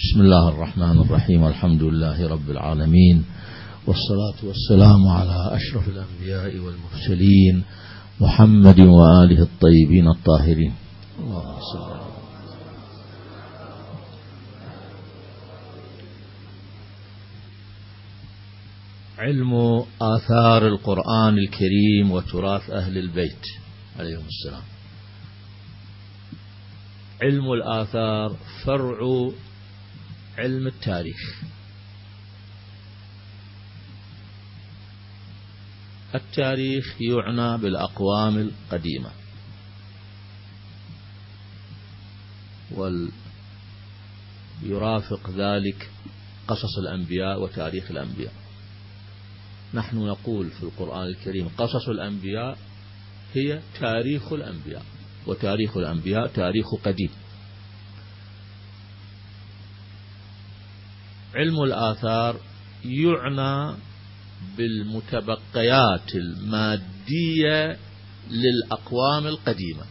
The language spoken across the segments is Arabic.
بسم الله الرحمن الرحيم الحمد لله رب العالمين والصلاة والسلام على أشرف الأنبياء والمرسلين محمد وآله الطيبين الطاهرين. اللهم صل علم آثار القرآن الكريم وتراث أهل البيت عليهم السلام. علم الآثار فرع علم التاريخ. التاريخ يعنى بالأقوام القديمة. ويرافق ذلك قصص الأنبياء وتاريخ الأنبياء. نحن نقول في القرآن الكريم قصص الأنبياء هي تاريخ الأنبياء وتاريخ الأنبياء تاريخ قديم. علم الآثار يعنى بالمتبقيات المادية للأقوام القديمة.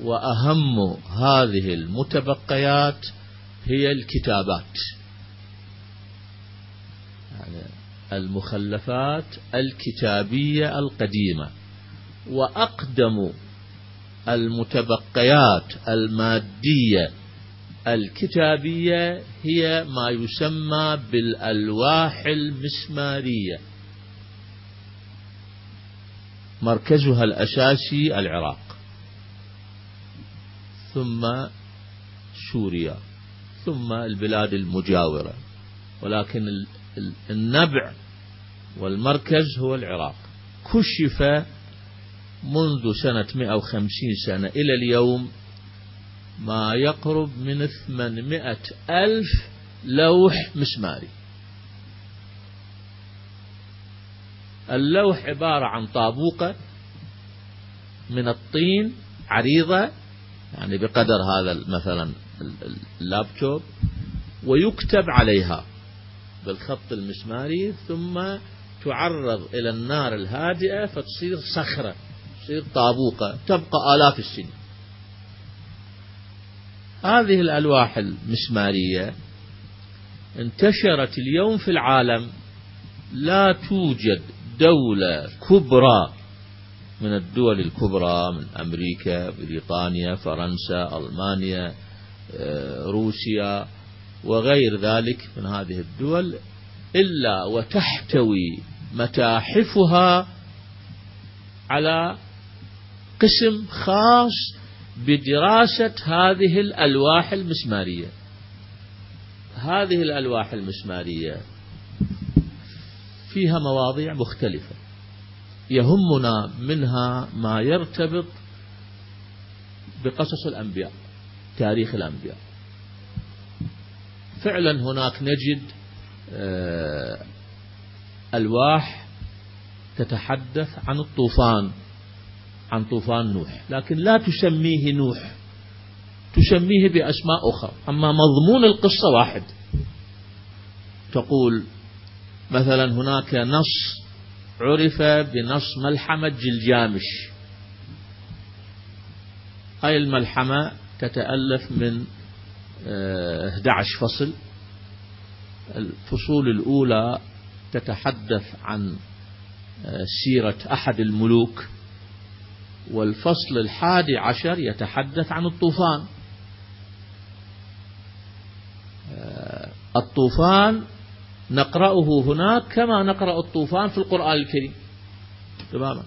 وأهم هذه المتبقيات هي الكتابات. يعني المخلفات الكتابية القديمة. وأقدم المتبقيات المادية. الكتابية هي ما يسمى بالألواح المسمارية. مركزها الأساسي العراق. ثم سوريا. ثم البلاد المجاورة. ولكن النبع والمركز هو العراق. كشف منذ سنة 150 سنة إلى اليوم ما يقرب من 800 ألف لوح مسماري. اللوح عبارة عن طابوقة من الطين عريضة يعني بقدر هذا مثلا اللابتوب ويكتب عليها بالخط المسماري ثم تعرض إلى النار الهادئة فتصير صخرة. تصير طابوقة تبقى آلاف السنين. هذه الألواح المسمارية انتشرت اليوم في العالم. لا توجد دولة كبرى من الدول الكبرى من أمريكا بريطانيا فرنسا ألمانيا آه، روسيا وغير ذلك من هذه الدول إلا وتحتوي متاحفها على قسم خاص بدراسة هذه الألواح المسمارية. هذه الألواح المسمارية فيها مواضيع مختلفة. يهمنا منها ما يرتبط بقصص الأنبياء تاريخ الأنبياء. فعلا هناك نجد آه، ألواح تتحدث عن الطوفان. عن طوفان نوح. لكن لا تسميه نوح. تسميه بأسماء أخرى. أما مضمون القصة واحد. تقول مثلا هناك نص عرف بنص ملحمة جلجامش. هاي الملحمة تتألف من 11 آه، فصل. الفصول الأولى تتحدث عن آه، سيرة أحد الملوك. والفصل الحادي عشر يتحدث عن الطوفان. آه، الطوفان نقرأه هناك كما نقرأ الطوفان في القرآن الكريم. تماما.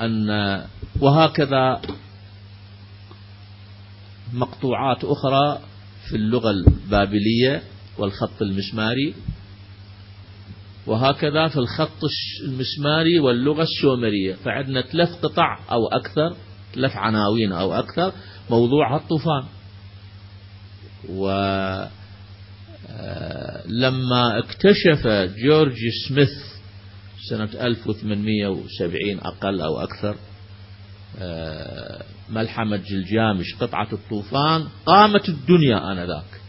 أن وهكذا مقطوعات أخرى في اللغة البابلية والخط المسماري وهكذا في الخط المسماري واللغة السومرية فعندنا ثلاث قطع أو أكثر ثلاث عناوين أو أكثر موضوعها الطوفان. ولما آه، اكتشف جورج سميث سنة 1870 أقل أو أكثر آه، ملحمة جلجامش قطعة الطوفان قامت الدنيا آنذاك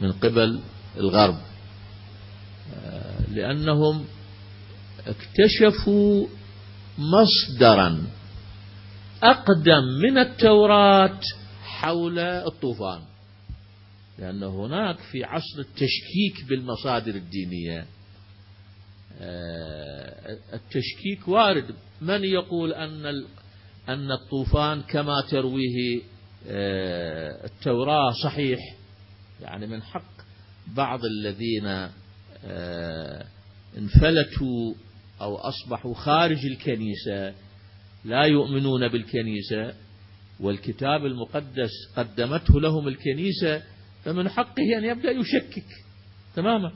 من قبل الغرب. لأنهم اكتشفوا مصدرا أقدم من التوراة حول الطوفان. لأن هناك في عصر التشكيك بالمصادر الدينية آه، التشكيك وارد. من يقول أن أن الطوفان كما ترويه آه، التوراة صحيح؟ يعني من حق بعض الذين انفلتوا أو أصبحوا خارج الكنيسة لا يؤمنون بالكنيسة والكتاب المقدس قدمته لهم الكنيسة فمن حقه أن يبدأ يشكك تماما.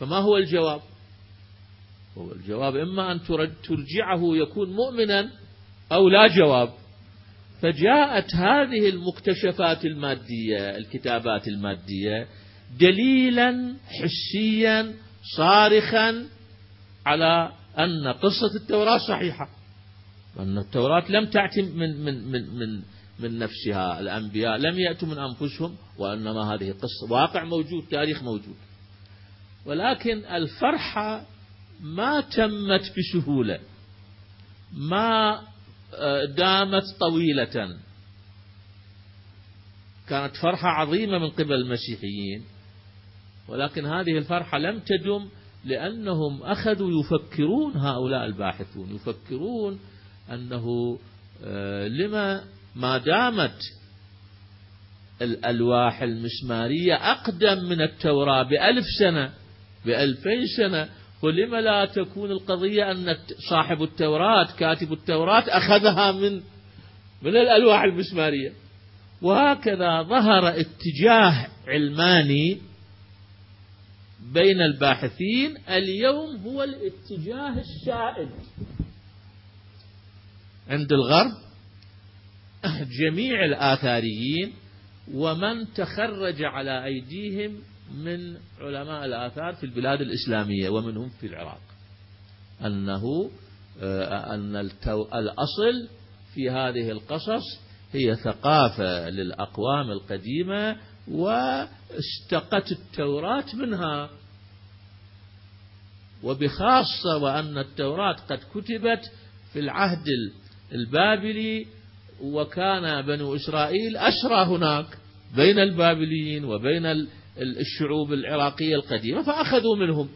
فما هو الجواب؟ هو الجواب إما أن ترجعه يكون مؤمنا أو لا جواب. فجاءت هذه المكتشفات المادية الكتابات المادية دليلا حسيا صارخا على أن قصة التوراة صحيحة. أن التوراة لم تأتي من من من من من نفسها. الأنبياء لم يأتوا من أنفسهم وإنما هذه قصة واقع موجود تاريخ موجود. ولكن الفرحة ما تمت بسهولة ما آه، دامت طويلة. كانت فرحة عظيمة من قبل المسيحيين. ولكن هذه الفرحة لم تدم لأنهم أخذوا يفكرون هؤلاء الباحثون يفكرون أنه آه، لما ما دامت الألواح المسمارية أقدم من التوراة بألف سنة بألفين سنة ولم لا تكون القضية أن صاحب التوراة كاتب التوراة أخذها من من الألواح المسمارية. وهكذا ظهر اتجاه علماني بين الباحثين اليوم هو الاتجاه السائد عند الغرب جميع الآثاريين ومن تخرج على أيديهم من علماء الآثار في البلاد الإسلامية ومنهم في العراق. أنه آه، أن الأصل في هذه القصص هي ثقافة للأقوام القديمة واستقت التوراة منها. وبخاصة وأن التوراة قد كتبت في العهد البابلي وكان بنو إسرائيل أسرى هناك بين البابليين وبين الشعوب العراقية القديمة فأخذوا منهم.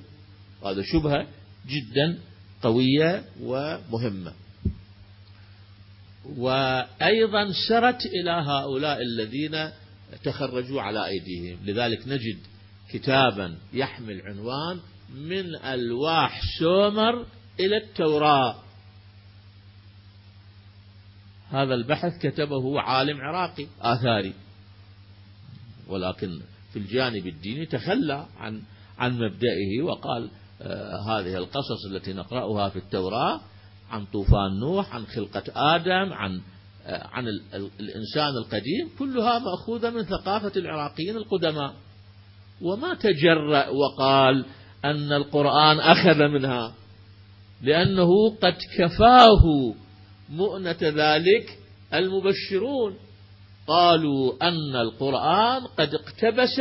هذا شبهة جدا قوية ومهمة. وأيضا سرت إلى هؤلاء الذين تخرجوا على أيديهم. لذلك نجد كتابا يحمل عنوان من ألواح سومر إلى التوراة. هذا البحث كتبه عالم عراقي آثاري. ولكن في الجانب الديني تخلى عن عن مبدئه وقال آه هذه القصص التي نقرأها في التوراة عن طوفان نوح عن خلقة آدم عن عن الإنسان القديم كلها مأخوذة من ثقافة العراقيين القدماء. وما تجرأ وقال أن القرآن أخذ منها لأنه قد كفاه مؤنة ذلك المبشرون. قالوا أن القرآن قد اقتبس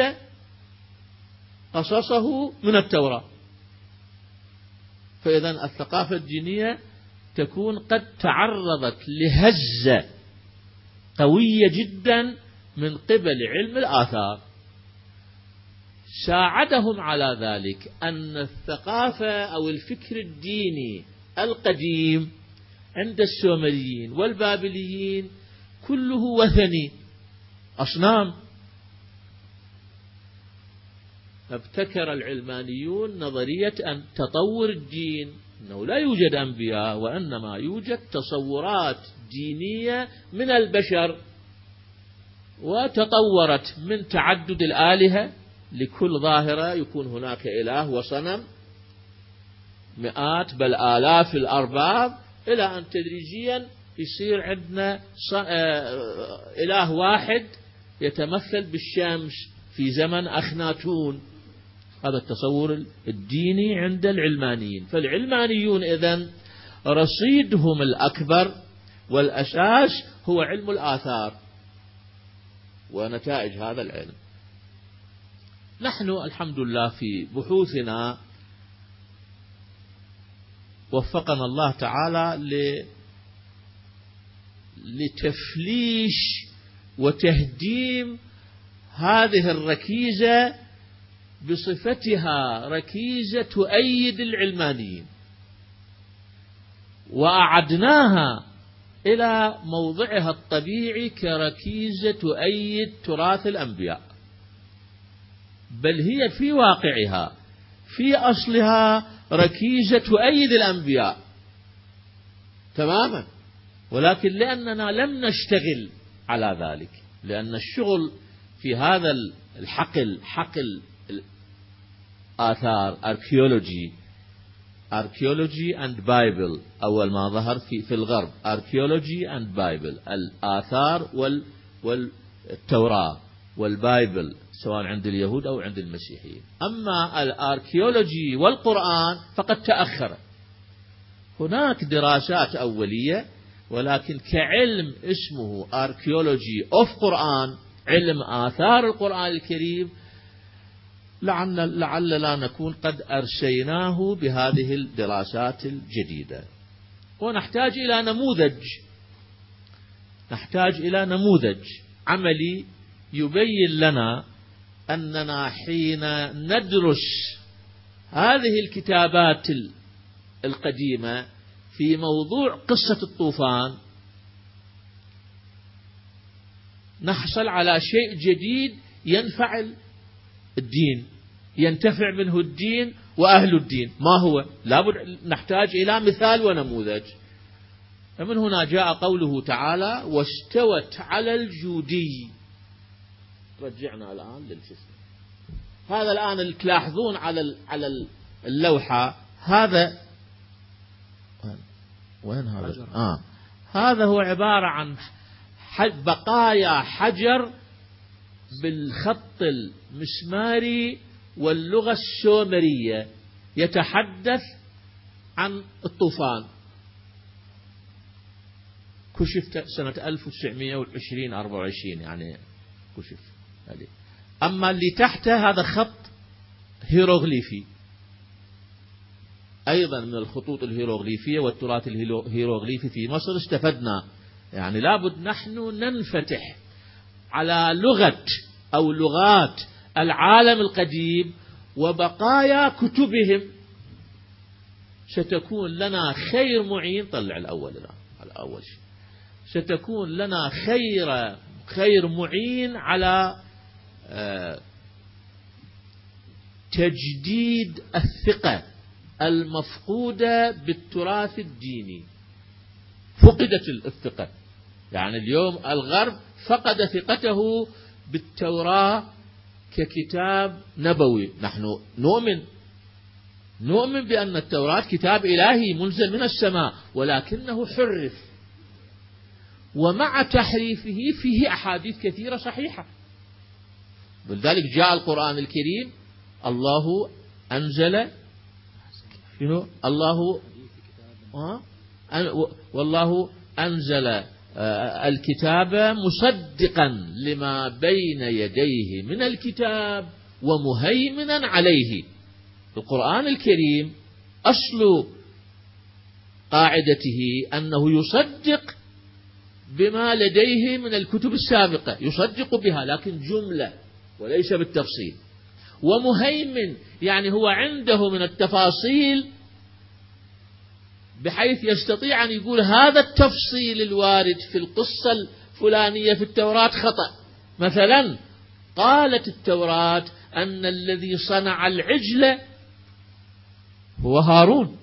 قصصه من التوراة. فإذا الثقافة الدينية تكون قد تعرضت لهزة قوية جدا من قبل علم الآثار. ساعدهم على ذلك أن الثقافة أو الفكر الديني القديم عند السومريين والبابليين كله وثني. أصنام. ابتكر العلمانيون نظرية أن تطور الدين أنه لا يوجد أنبياء وإنما يوجد تصورات. دينية من البشر وتطورت من تعدد الآلهة لكل ظاهرة يكون هناك إله وصنم مئات بل آلاف الأرباب إلى أن تدريجيا يصير عندنا آه، إله واحد يتمثل بالشمس في زمن أخناتون. هذا التصور الديني عند العلمانيين. فالعلمانيون إذن رصيدهم الأكبر والأساس هو علم الآثار ونتائج هذا العلم. نحن الحمد لله في بحوثنا وفقنا الله تعالى لتفليش وتهديم هذه الركيزة بصفتها ركيزة تؤيد العلمانيين. وأعدناها إلى موضعها الطبيعي كركيزة تؤيد تراث الأنبياء. بل هي في واقعها في أصلها ركيزة تؤيد الأنبياء. تماما. ولكن لأننا لم نشتغل على ذلك لأن الشغل في هذا الحقل حقل آثار archaeology archaeology and Bible. أول ما ظهر في في الغرب. Archaeology and Bible. الآثار وال والتوراة وال Bible سواء عند اليهود أو عند المسيحيين. أما ال archaeology والقرآن فقد تأخر. هناك دراسات أولية ولكن كعلم اسمه archaeology of قرآن علم آثار القرآن الكريم لعل لعلنا نكون قد أرسيناه بهذه الدراسات الجديدة. ونحتاج إلى نموذج. نحتاج إلى نموذج عملي يبين لنا أننا حين ندرس هذه الكتابات القديمة في موضوع قصة الطوفان نحصل على شيء جديد ينفع الدين. ينتفع منه الدين وأهل الدين. ما هو؟ لابد نحتاج إلى مثال ونموذج. فمن هنا جاء قوله تعالى واستوت على الجودي. رجعنا الآن للجسم هذا الآن اللي تلاحظون على على اللوحة. هذا وين هذا؟ آه. هذا هو عبارة عن بقايا حجر بالخط المسماري واللغة السومرية يتحدث عن الطوفان. كشف سنة 1920 24 يعني كشف. أما اللي تحته هذا خط هيروغليفي. أيضا من الخطوط الهيروغليفية والتراث الهيروغليفي في مصر. استفدنا. يعني لابد نحن ننفتح على لغة أو لغات العالم القديم وبقايا كتبهم ستكون لنا خير معين. طلع الأول الآن الأول شيء. ستكون لنا خير خير معين على آه، تجديد الثقة المفقودة بالتراث الديني. فقدت الثقة. يعني اليوم الغرب فقد ثقته بالتوراة ككتاب نبوي. نحن نؤمن. نؤمن بأن التوراة كتاب إلهي منزل من السماء ولكنه حرف. ومع تحريفه فيه أحاديث كثيرة صحيحة. ولذلك جاء القرآن الكريم الله أنزل شنو؟ الله والله أنزل الكتاب مصدقا لما بين يديه من الكتاب ومهيمنا عليه. القرآن الكريم أصل قاعدته أنه يصدق بما لديه من الكتب السابقة يصدق بها لكن جملة وليس بالتفصيل. ومهيمن يعني هو عنده من التفاصيل بحيث يستطيع أن يقول هذا التفصيل الوارد في القصة الفلانية في التوراة خطأ. مثلا قالت التوراة أن الذي صنع العجل هو هارون.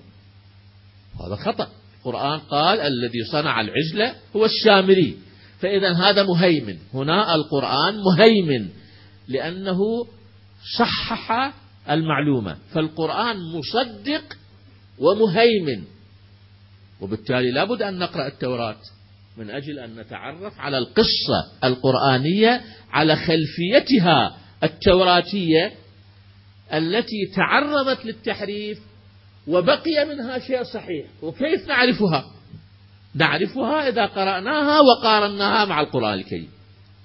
هذا خطأ. القرآن قال الذي صنع العجل هو السامري فإذا هذا مهيمن. هنا القرآن مهيمن لأنه صحح المعلومة. فالقرآن مصدق ومهيمن. وبالتالي لابد أن نقرأ التوراة من أجل أن نتعرف على القصة القرآنية على خلفيتها التوراتية التي تعرضت للتحريف وبقي منها شيء صحيح. وكيف نعرفها؟ نعرفها إذا قرأناها وقارناها مع القرآن الكريم.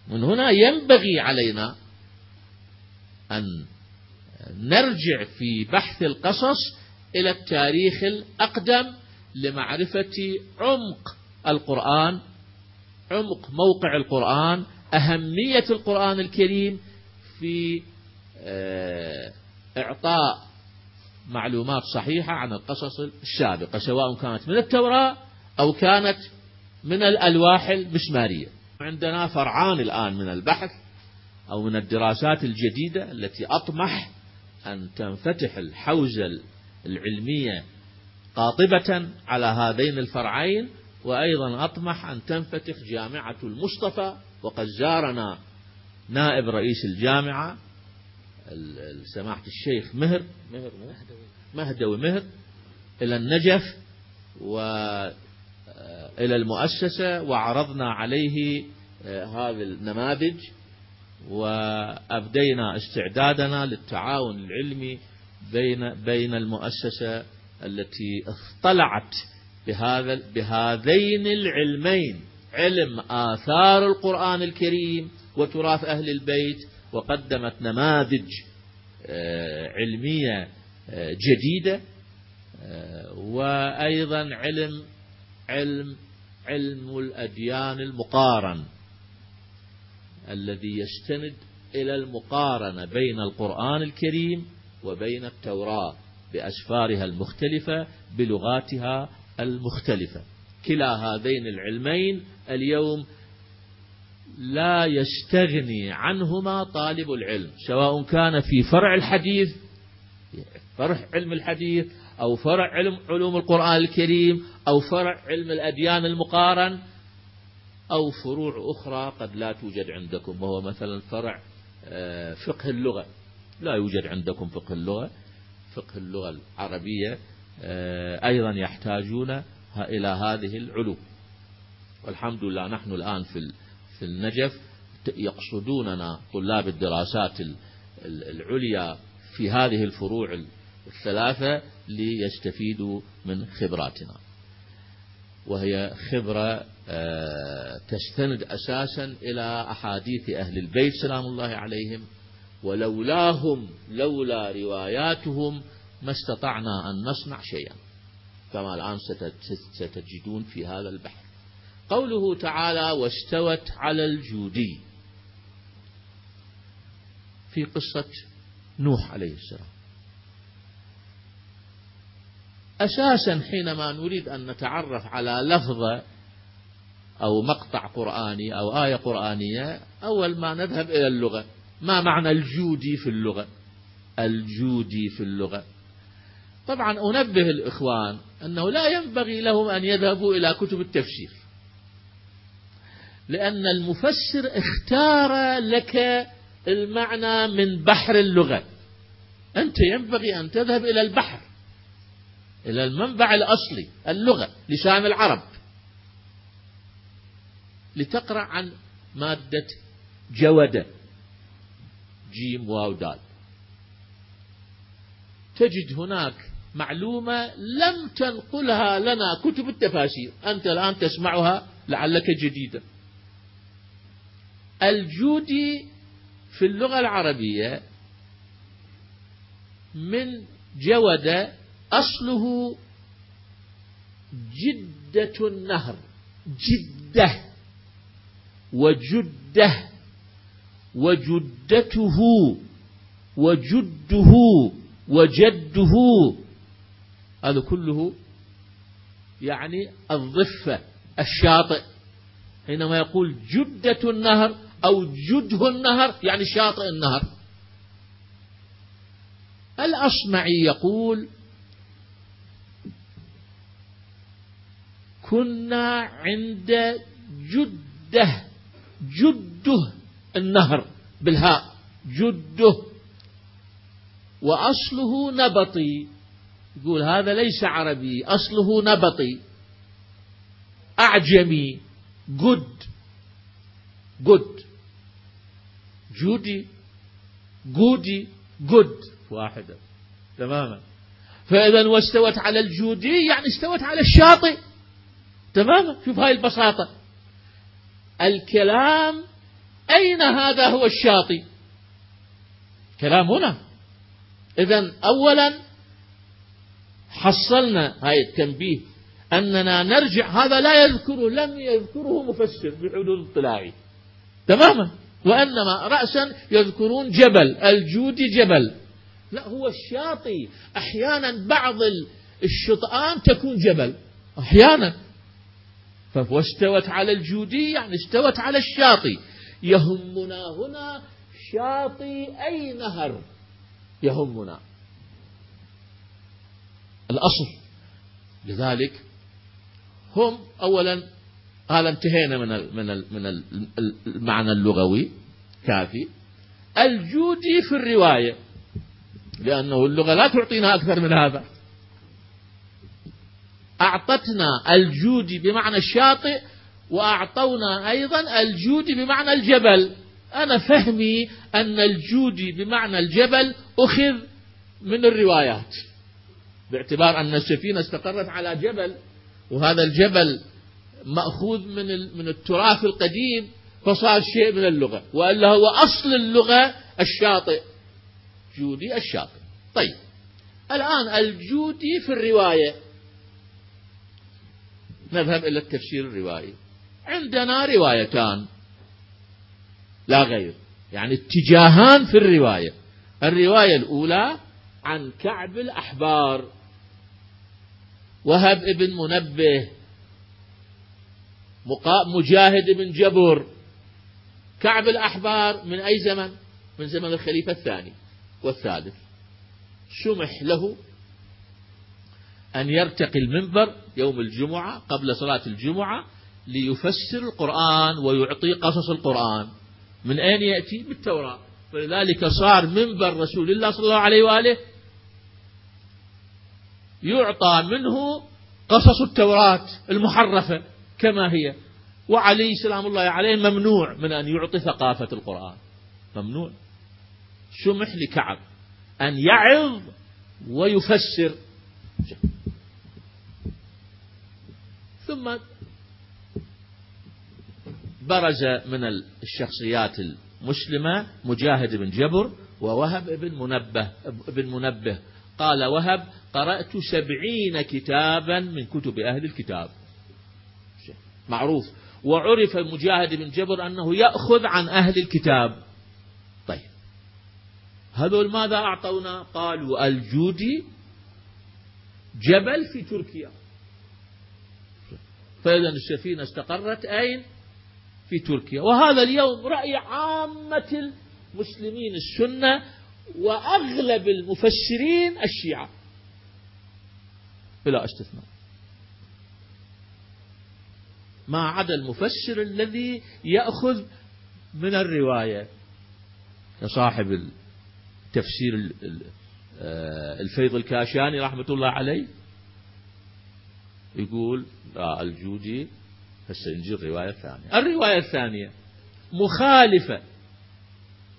من هنا ينبغي علينا أن نرجع في بحث القصص إلى التاريخ الأقدم لمعرفة عمق القرآن عمق موقع القرآن أهمية القرآن الكريم في آه، إعطاء معلومات صحيحة عن القصص السابقة سواء كانت من التوراة أو كانت من الألواح المسمارية. عندنا فرعان الآن من البحث أو من الدراسات الجديدة التي أطمح أن تنفتح الحوزة العلمية قاطبة على هذين الفرعين وأيضا أطمح أن تنفتح جامعة المصطفى وقد زارنا نائب رئيس الجامعة سماحة الشيخ مهر مهر مهدوي مهر إلى النجف وإلى المؤسسة وعرضنا عليه آه، هذه النماذج وأبدينا استعدادنا للتعاون العلمي بين بين المؤسسة التي اطلعت بهذا بهذين العلمين. علم آثار القرآن الكريم وتراث أهل البيت وقدمت نماذج آه، علمية آه، جديدة آه، وأيضا علم علم علم الأديان المقارن الذي يستند إلى المقارنة بين القرآن الكريم وبين التوراة. بأسفارها المختلفة بلغاتها المختلفة. كلا هذين العلمين اليوم لا يستغني عنهما طالب العلم سواء كان في فرع الحديث فرع علم الحديث أو فرع علم علوم القرآن الكريم أو فرع علم الأديان المقارن أو فروع أخرى قد لا توجد عندكم وهو مثلا فرع آه، فقه اللغة. لا يوجد عندكم فقه اللغة. فقه اللغة العربية آه، أيضا يحتاجون إلى هذه العلوم والحمد لله نحن الآن في في النجف. يقصدوننا طلاب الدراسات العليا في هذه الفروع الثلاثة ليستفيدوا من خبراتنا. وهي خبرة آه، تستند أساسا إلى أحاديث أهل البيت سلام الله عليهم ولولاهم لولا رواياتهم ما استطعنا أن نصنع شيئا. كما الآن ستجدون في هذا البحث قوله تعالى واستوت على الجودي في قصة نوح عليه السلام. أساسا حينما نريد أن نتعرف على لفظة أو مقطع قرآني أو آية قرآنية أول ما نذهب إلى اللغة. ما معنى الجودي في اللغة؟ الجودي في اللغة. طبعا أنبه الإخوان أنه لا ينبغي لهم أن يذهبوا إلى كتب التفسير لأن المفسر اختار لك المعنى من بحر اللغة. أنت ينبغي أن تذهب إلى البحر إلى المنبع الأصلي اللغة لسان العرب. لتقرأ عن مادة جودة. جيم واو دال تجد هناك معلومة لم تنقلها لنا كتب التفاسير. أنت الآن تسمعها لعلك جديدة الجودي في اللغة العربية من جود أصله جدة النهر. جدة. وجدة. وجدته وجده وجده. هذا كله يعني الضفة الشاطئ. حينما يقول جدة النهر أو جده النهر يعني شاطئ النهر. الأصمعي يقول كنا عند جدة جده. النهر بالهاء. جده وأصله نبطي. يقول هذا ليس عربي. أصله نبطي. أعجمي. جد. جد. جودي. جودي. جد. واحدة. تماما. فإذا واستوت على الجودي يعني استوت على الشاطئ. تماما. شوف هاي البساطة. الكلام أين هذا هو الشاطئ؟ كلام هنا. إذا أولا حصلنا هاي التنبيه أننا نرجع هذا لا يذكره لم يذكره مفسر بحدود اطلاعي تماما. وإنما رأسا يذكرون جبل الجودي جبل. لا هو الشاطئ. أحيانا بعض الشطآن تكون جبل. أحيانا. واستوت على الجودي يعني استوت على الشاطئ. يهمنا هنا شاطئ أي نهر يهمنا. الأصل. لذلك هم أولا هذا انتهينا من من من المعنى اللغوي كافي. الجودي في الرواية لأنه اللغة لا تعطينا أكثر من هذا. أعطتنا الجودي بمعنى الشاطئ وأعطونا أيضا الجودي بمعنى الجبل. أنا فهمي أن الجودي بمعنى الجبل أخذ من الروايات باعتبار أن السفينة استقرت على جبل وهذا الجبل مأخوذ من من التراث القديم فصار شيء من اللغة وإلا هو أصل اللغة الشاطئ. جودي الشاطئ. طيب الآن الجودي في الرواية. نذهب إلى التفسير الروائي عندنا روايتان. لا غير. يعني اتجاهان في الرواية. الرواية الأولى عن كعب الأحبار. وهب ابن منبه. مجاهد بن جبر. كعب الأحبار من أي زمن؟ من زمن الخليفة الثاني والثالث. سمح له أن يرتقي المنبر يوم الجمعة قبل صلاة الجمعة ليفسر القرآن ويعطي قصص القرآن. من أين يأتي؟ بالتوراة. فلذلك صار منبر رسول الله صلى الله عليه وآله يعطى منه قصص التوراة المحرفة كما هي. وعلي سلام الله عليه ممنوع من أن يعطي ثقافة القرآن. ممنوع. سمح لكعب أن يعظ ويفسر. ثم برز من الشخصيات المسلمة مجاهد بن جبر ووهب بن منبه بن منبه. قال وهب قرأت سبعين كتابا من كتب أهل الكتاب. معروف. وعرف مجاهد بن جبر أنه يأخذ عن أهل الكتاب. طيب. هذول ماذا أعطونا؟ قالوا الجودي جبل في تركيا. فإذا السفينة استقرت أين؟ في تركيا. وهذا اليوم رأي عامة المسلمين السنة وأغلب المفسرين الشيعة. بلا استثناء. ما عدا المفسر الذي يأخذ من الرواية. كصاحب التفسير آه، الفيض الكاشاني رحمة الله عليه يقول لا الجودي هسه نجي الرواية الثانية الرواية الثانية. مخالفة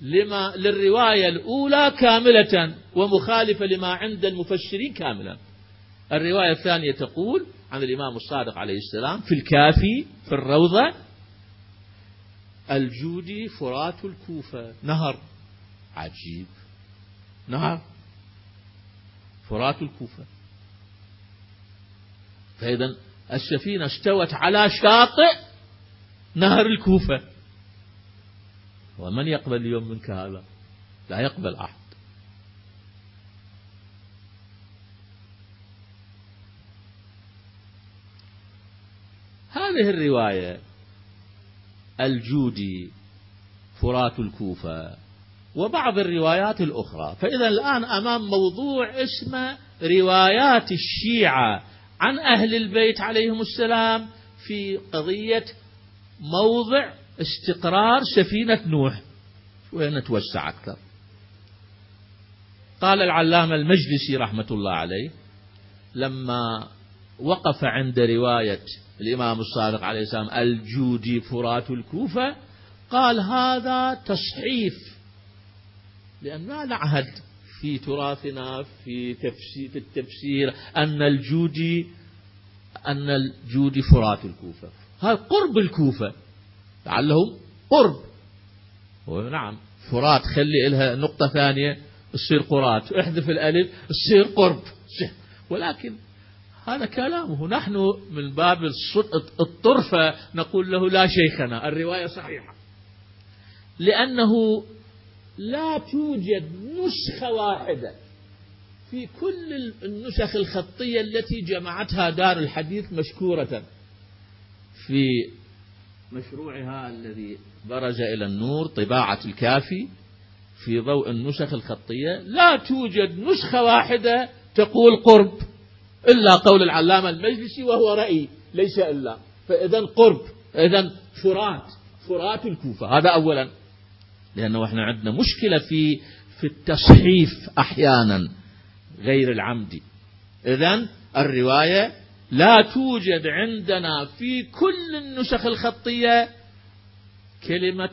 لما للرواية الأولى كاملة ومخالفة لما عند المفسرين كاملا. الرواية الثانية تقول عن الإمام الصادق عليه السلام في الكافي في الروضة الجودي فرات الكوفة. نهر. عجيب. نهر. فرات الكوفة. فإذا السفينة استوت على شاطئ نهر الكوفة. ومن يقبل اليوم منك هذا؟ لا يقبل أحد. هذه الرواية الجودي فرات الكوفة وبعض الروايات الأخرى. فإذا الآن أمام موضوع اسمه روايات الشيعة عن أهل البيت عليهم السلام في قضية موضع استقرار سفينة نوح. وين نتوسع أكثر؟ قال العلامة المجلسي رحمة الله عليه لما وقف عند رواية الإمام الصادق عليه السلام الجودي فرات الكوفة قال هذا تصحيف لأن ما نعهد في تراثنا في تفسير في التفسير أن الجودي أن الجودي فرات الكوفة. هذا قرب الكوفة. لعلهم قرب. نعم فرات خلي لها نقطة ثانية. تصير قرات. احذف الألف تصير قرب. ولكن هذا كلامه. نحن من باب الطرفة نقول له لا شيخنا. الرواية صحيحة. لأنه لا توجد نسخة واحدة في كل النسخ الخطية التي جمعتها دار الحديث مشكورة في مشروعها الذي برز إلى النور طباعة الكافي في ضوء النسخ الخطية. لا توجد نسخة واحدة تقول قرب إلا قول العلامة المجلسي وهو رأي ليس إلا. فإذا قرب إذا فرات فرات الكوفة. هذا أولا. لأنه إحنا عندنا مشكلة في في التصحيف أحيانا غير العمدي. إذا الرواية لا توجد عندنا في كل النسخ الخطية كلمة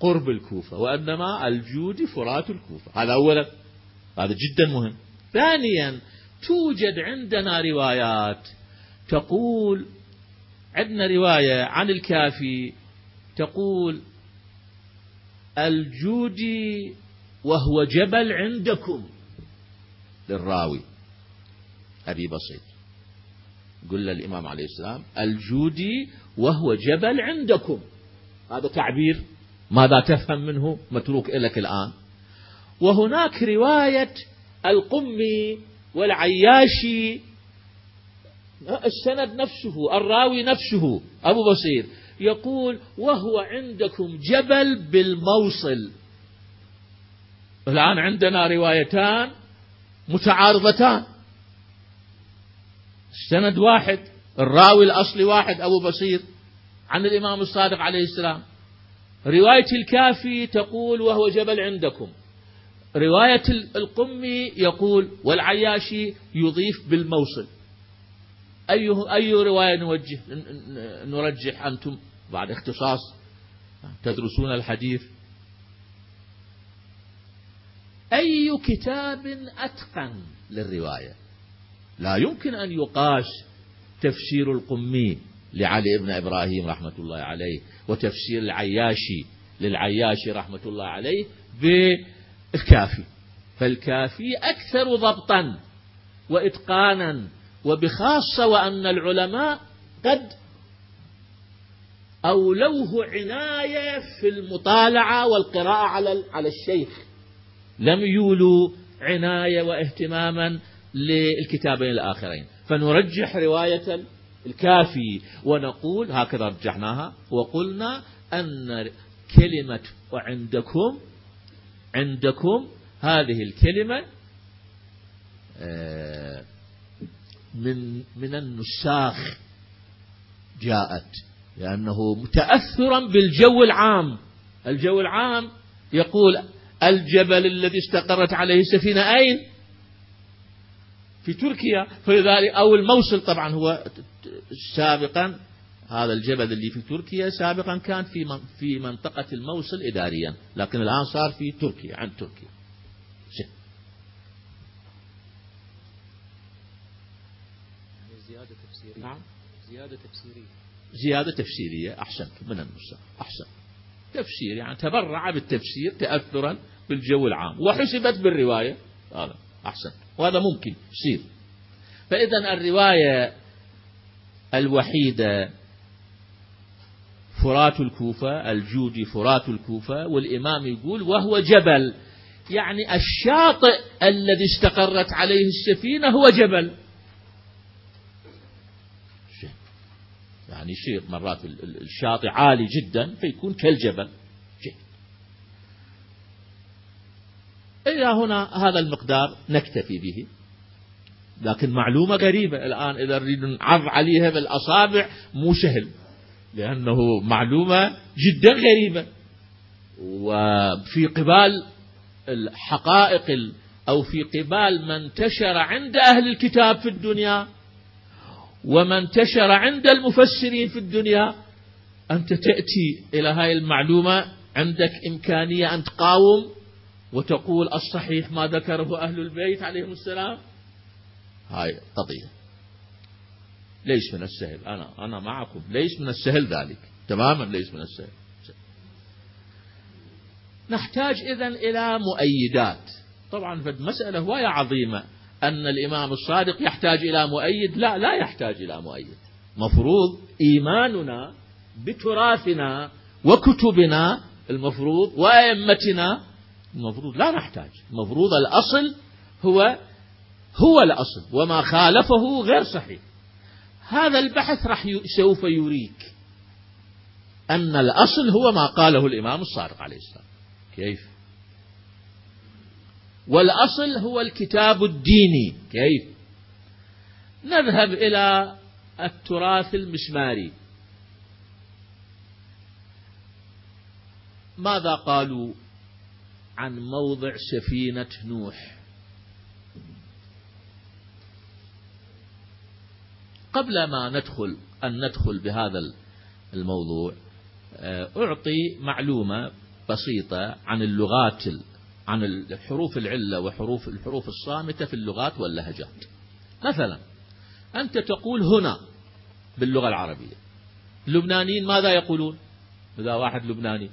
قرب الكوفة وإنما الجود فرات الكوفة. هذا أولا. هذا جدا مهم. ثانيا توجد عندنا روايات تقول عندنا رواية عن الكافي تقول الجودي وهو جبل عندكم. للراوي. أبي بسيط. قل الإمام عليه السلام الجودي وهو جبل عندكم. هذا تعبير. ماذا تفهم منه؟ متروك لك الآن. وهناك رواية القمي والعياشي. السند نفسه الراوي نفسه. أبو بصير. يقول وهو عندكم جبل بالموصل. الآن عندنا روايتان متعارضتان. السند واحد الراوي الأصلي واحد أبو بصير عن الإمام الصادق عليه السلام. رواية الكافي تقول وهو جبل عندكم. رواية القمي يقول والعياشي يضيف بالموصل. أي أي رواية نوجه نرجح أنتم؟ بعد اختصاص تدرسون الحديث. أي كتاب أتقن للرواية؟ لا يمكن أن يقاس تفسير القمي لعلي بن إبراهيم رحمة الله عليه وتفسير العياشي للعياشي رحمة الله عليه بالكافي. فالكافي أكثر ضبطا وإتقانا وبخاصة وأن العلماء قد أولوه عناية في المطالعة والقراءة على على الشيخ. لم يولوا عناية واهتماما للكتابين الآخرين. فنرجح رواية الكافي ونقول هكذا رجحناها. وقلنا أن كلمة وعندكم عندكم هذه الكلمة آه، من من النساخ جاءت. لأنه متأثرا بالجو العام. الجو العام يقول الجبل الذي استقرت عليه السفينة أين؟ في تركيا. فلذلك أو الموصل طبعا هو سابقا هذا الجبل اللي في تركيا سابقا كان في في منطقة الموصل إداريا لكن الآن صار في تركيا عن تركيا. يعني زيادة تفسيرية. نعم. زيادة تفسيرية. زيادة تفسيرية أحسنت من النسخ أحسن. تفسير يعني تبرع بالتفسير تأثرا بالجو العام وحسبت بالرواية هذا أحسن وهذا ممكن يصير. فإذا الرواية الوحيدة فرات الكوفة الجودي فرات الكوفة والإمام يقول وهو جبل. يعني الشاطئ الذي استقرت عليه السفينة هو جبل. يعني شيء مرات الشاطئ عالي جدا فيكون كالجبل. إلى هنا هذا المقدار نكتفي به. لكن معلومة غريبة الآن إذا نريد نعض عليها بالأصابع مو سهل لأنه معلومة جدا غريبة. وفي قبال الحقائق أو في قبال ما انتشر عند أهل الكتاب في الدنيا وما انتشر عند المفسرين في الدنيا أنت تأتي إلى هاي المعلومة عندك إمكانية أن تقاوم وتقول الصحيح ما ذكره أهل البيت عليهم السلام؟ هاي قضية. ليس من السهل. أنا أنا معكم. ليس من السهل ذلك. تماما ليس من السهل. نحتاج إذا إلى مؤيدات. طبعا في مسألة هواية عظيمة. أن الإمام الصادق يحتاج إلى مؤيد؟ لا لا يحتاج إلى مؤيد. مفروض إيماننا بتراثنا وكتبنا المفروض وأئمتنا المفروض. لا نحتاج. المفروض الأصل هو هو الأصل وما خالفه غير صحيح. هذا البحث راح سوف يريك أن الأصل هو ما قاله الإمام الصادق عليه السلام. كيف؟ والأصل هو الكتاب الديني. كيف؟ نذهب إلى التراث المسماري. ماذا قالوا عن موضع سفينة نوح؟ قبل ما ندخل أن ندخل بهذا الموضوع أعطي معلومة بسيطة عن اللغات عن الحروف العلة وحروف الحروف الصامتة في اللغات واللهجات. مثلا أنت تقول هنا باللغة العربية. اللبنانيين ماذا يقولون؟ إذا واحد لبناني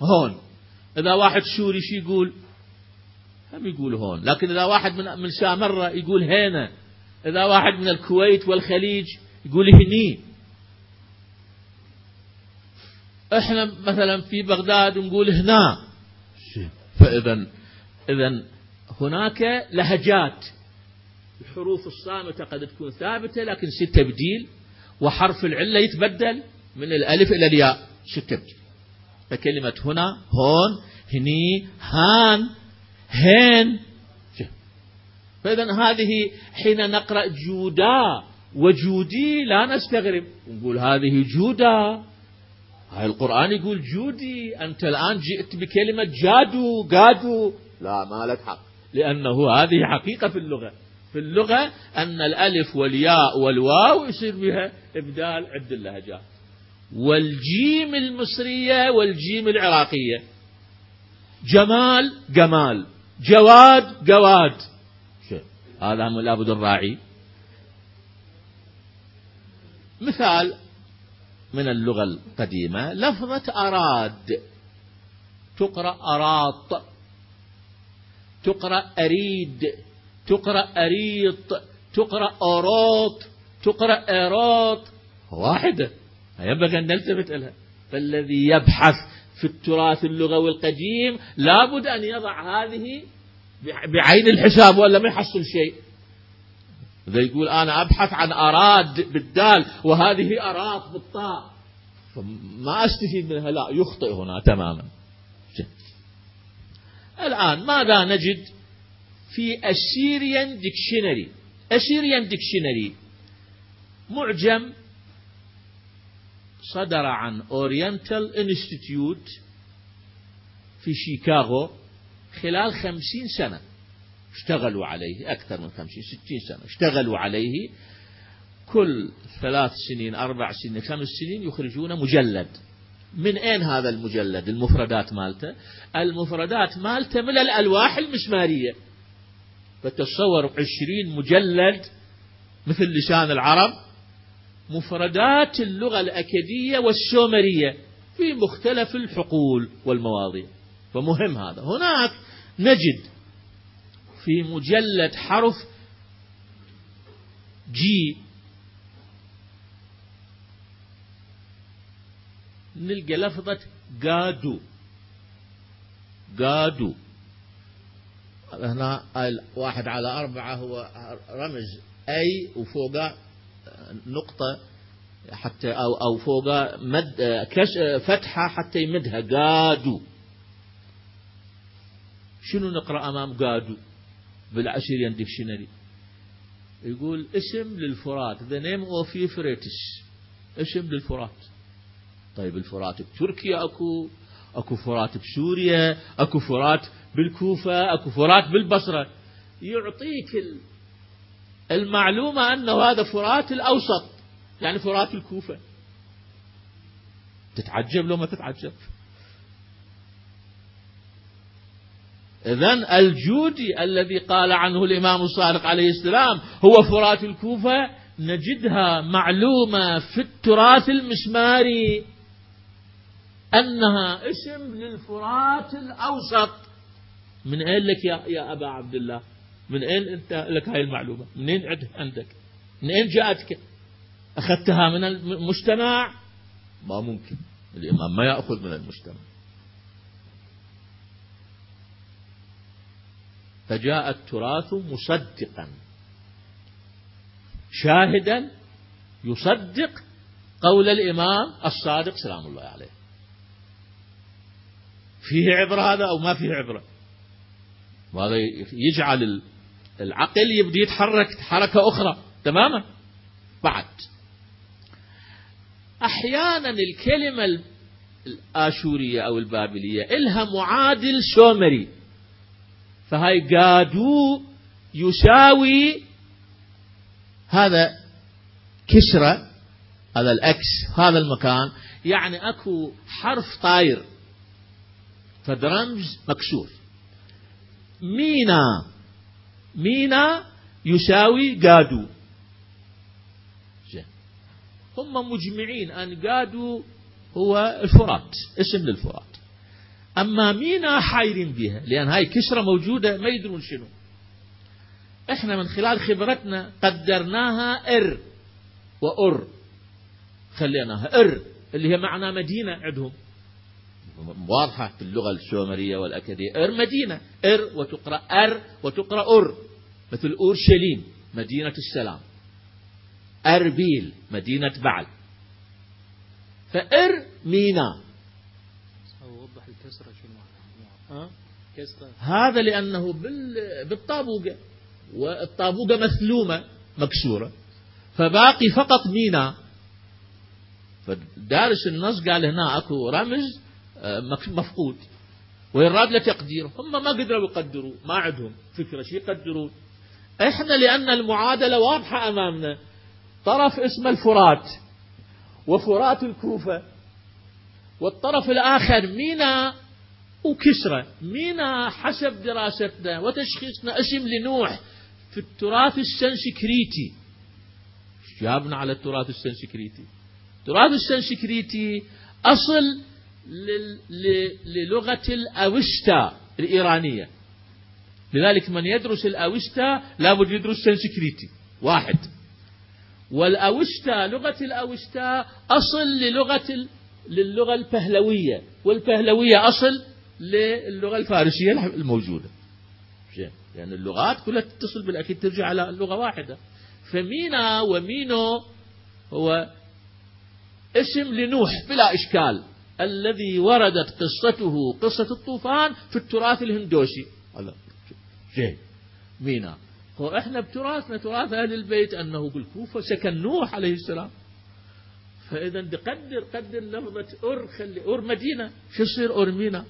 هون. إذا واحد سوري شو يقول؟ هم يقول هون. لكن إذا واحد من من سامرة يقول هنا. إذا واحد من الكويت والخليج يقول هني. إحنا مثلا في بغداد نقول هنا. فاذا اذا هناك لهجات. الحروف الصامتة قد تكون ثابتة لكن ست تبديل وحرف العلة يتبدل من الألف إلى الياء ست تبديل. فكلمة هنا هون هني هان هين. فإذا هذه حين نقرأ جودا وجودي لا نستغرب. نقول هذه جودا. هاي القرآن يقول جودي أنت الآن جئت بكلمة جادو قادو. لا ما لك حق. لأنه هذه حقيقة في اللغة. في اللغة أن الألف والياء والواو يصير بها إبدال عد اللهجات. والجيم المصرية والجيم العراقية. جمال جمال. جواد جواد. هذا لابد الراعي. مثال من اللغة القديمة لفظة أراد. تقرأ أراط. تقرأ أريد. تقرأ أريط. تقرأ أروط تقرأ أروط واحدة ينبغي أن نلتفت لها فالذي يبحث في التراث اللغوي القديم لابد أن يضع هذه بعين الحساب ولا ما يحصل شيء. إذا يقول أنا أبحث عن أراد بالدال وهذه أراد بالطاء ما أستفيد منها؟ لا يخطئ هنا تماما. الآن ماذا نجد في ال Assyrian Dictionary ال Assyrian Dictionary معجم صدر عن Oriental Institute في شيكاغو خلال خمسين سنة. اشتغلوا عليه أكثر من خمسين ستين سنة اشتغلوا عليه كل ثلاث سنين أربع سنين خمس سنين يخرجون مجلد. من أين هذا المجلد؟ المفردات مالته. المفردات مالته من الألواح المسمارية. فتصور عشرين مجلد مثل لسان العرب. مفردات اللغة الأكدية والسومرية في مختلف الحقول والمواضيع. فمهم هذا. هناك نجد في مجلد حرف جي نلقى لفظة قادو قادو هنا واحد على أربعة هو رمز أي وفوقه نقطة حتى أو أو فوقه مد كش فتحة حتى يمدها. قادو شنو نقرأ أمام قادو بالعشيريان ديكشنري. يقول اسم للفرات. The name of Euphrates. اسم للفرات. طيب الفرات بتركيا أكو أكو فرات بسوريا أكو فرات بالكوفة أكو فرات بالبصرة. يعطيك المعلومة انه هذا فرات الأوسط يعني فرات الكوفة. تتعجب لو ما تتعجب. إذا الجودي الذي قال عنه الإمام الصادق عليه السلام هو فرات الكوفة نجدها معلومة في التراث المسماري أنها اسم للفرات الأوسط. من أين لك يا, يا أبا عبد الله؟ من أين أنت لك هاي المعلومة؟ منين عندك؟ من أين جاءتك؟ أخذتها من المجتمع؟ ما ممكن. الإمام ما يأخذ من المجتمع. فجاء التراث مصدقا. شاهدا يصدق قول الإمام الصادق سلام الله عليه. فيه عبرة هذا أو ما فيه عبرة؟ وهذا يجعل العقل يبدي يتحرك حركة أخرى. تماما؟ بعد. أحيانا الكلمة الآشورية أو البابلية إلها معادل سومري. فهاي قادو يساوي هذا كسرة هذا الأكس هذا المكان. يعني أكو حرف طاير. فدرمز مكسور. مينا. مينا يساوي قادو. هم مجمعين. أن قادو هو الفرات اسم للفرات. أما مينا حايرين بها لأن هاي كسرة موجودة ما يدرون شنو. إحنا من خلال خبرتنا قدرناها إر وأر. خليناها إر اللي هي معنى مدينة عندهم. واضحة في اللغة السومرية والأكدية إر مدينة إر وتقرأ أر وتقرأ أر. مثل أورشليم مدينة السلام. أربيل مدينة بعل فإر مينا. هذا لأنه بالطابوقة. والطابوقة مثلومة مكسورة فباقي فقط مينا فدارس النص قال هنا أكو رمز آه، مفقود. ويراد له تقدير هم ما قدروا يقدروا. ما عندهم فكرة. شو يقدرون؟ إحنا لأن المعادلة واضحة أمامنا. طرف اسمه الفرات. وفرات الكوفة. والطرف الآخر مينا وكسرى. مينا حسب دراستنا وتشخيصنا اسم لنوح في التراث السنسكريتي. جابنا على التراث السنسكريتي؟ التراث السنسكريتي أصل للغة الأوستا الإيرانية. لذلك من يدرس الأوستا لابد يدرس سنسكريتي واحد. والأوستا لغة الأوستا أصل للغة للغة البهلوية. والبهلوية أصل للغة الفارسية الموجودة. لأن يعني اللغات كلها تتصل بالأكيد ترجع على اللغة واحدة. فمينا ومينو هو اسم لنوح بلا إشكال. الذي وردت قصته قصة الطوفان في التراث الهندوسي. جيد مينا. هو إحنا بتراثنا تراث أهل البيت أنه بالكوفة سكن نوح عليه السلام. فإذا قدر قدر لفظة ار خلي ار مدينة. شو يصير ار مينا؟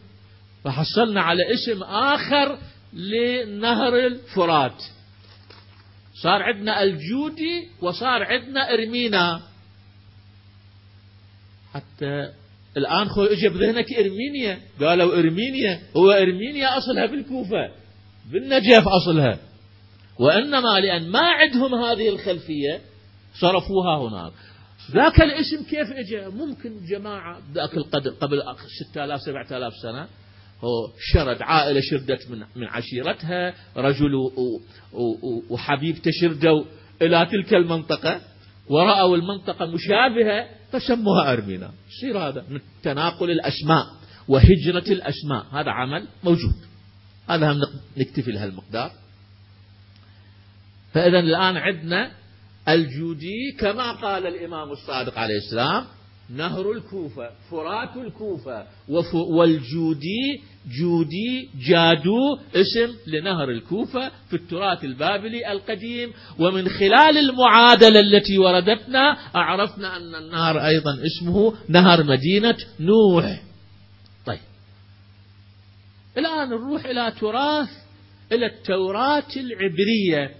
فحصلنا على اسم آخر لنهر الفرات. صار عندنا الجودي وصار عندنا إرمينا. حتى الآن خو اجى بذهنك إرمينيا. قالوا إرمينيا هو إرمينيا أصلها بالكوفة بالنجف أصلها. وإنما لأن ما عندهم هذه الخلفية صرفوها هناك. ذاك الاسم كيف اجى ممكن جماعة ذاك القدر قبل 6000 7000 سنة هو شرد عائلة شردت من من عشيرتها رجل وحبيبته شردوا إلى تلك المنطقة ورأوا المنطقة مشابهة فسموها أرمينا. يصير هذا من تناقل الأسماء وهجرة الأسماء. هذا عمل موجود. هذا هم نكتفي لهالمقدار فإذا الآن عندنا الجودي كما قال الإمام الصادق عليه السلام نهر الكوفة فرات الكوفة والجودي جودي جادو اسم لنهر الكوفة في التراث البابلي القديم. ومن خلال المعادلة التي وردتنا عرفنا أن النهر أيضا اسمه نهر مدينة نوح. طيب. الآن نروح إلى تراث إلى التوراة العبرية.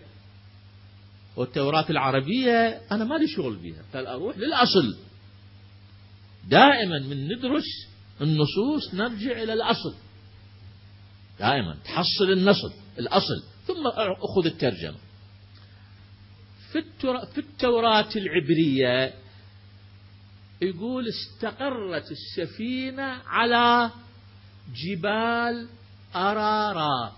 والتوراة العربية أنا ما لي شغل بها قال أروح للأصل. دائما من ندرس النصوص نرجع إلى الأصل. دائما تحصل النصل الأصل ثم أخذ الترجمة. في, التوراة العبرية يقول استقرت السفينة على جبال أرارات.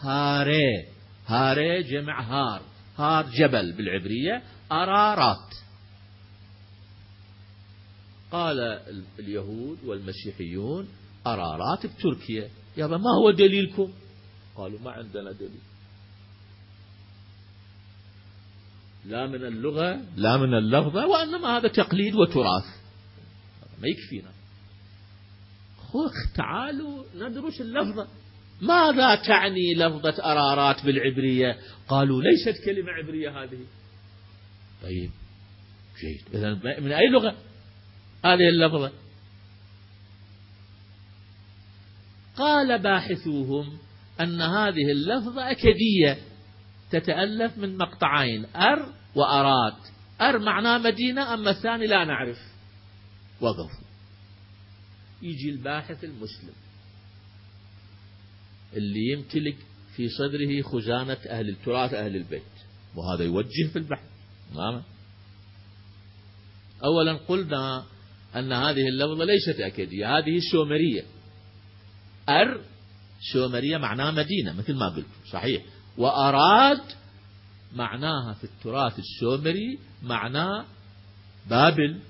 هاري هاري جمع هار هار جبل بالعبرية أرارات. قال اليهود والمسيحيون أرارات بتركيا. يا ما هو دليلكم؟ قالوا ما عندنا دليل. لا من اللغة لا من اللفظة وإنما هذا تقليد وتراث. ما يكفينا. خوخ تعالوا ندرس اللفظة. ماذا تعني لفظة أرارات بالعبرية؟ قالوا ليست كلمة عبرية هذه. طيب جيد. إذا من أي لغة؟ هذه اللفظة. قال باحثوهم أن هذه اللفظة أكدية تتألف من مقطعين أر وأراد. أر معناه مدينة أما الثاني لا نعرف. وقف. يجي الباحث المسلم. اللي يمتلك في صدره خزانة أهل التراث أهل البيت. وهذا يوجه في البحث. تماما أولا قلنا أن هذه اللفظة ليست أكدية هذه شومرية أر شومرية معناها مدينة مثل ما قلت صحيح. وأراد معناها في التراث الشومري معناه بابل.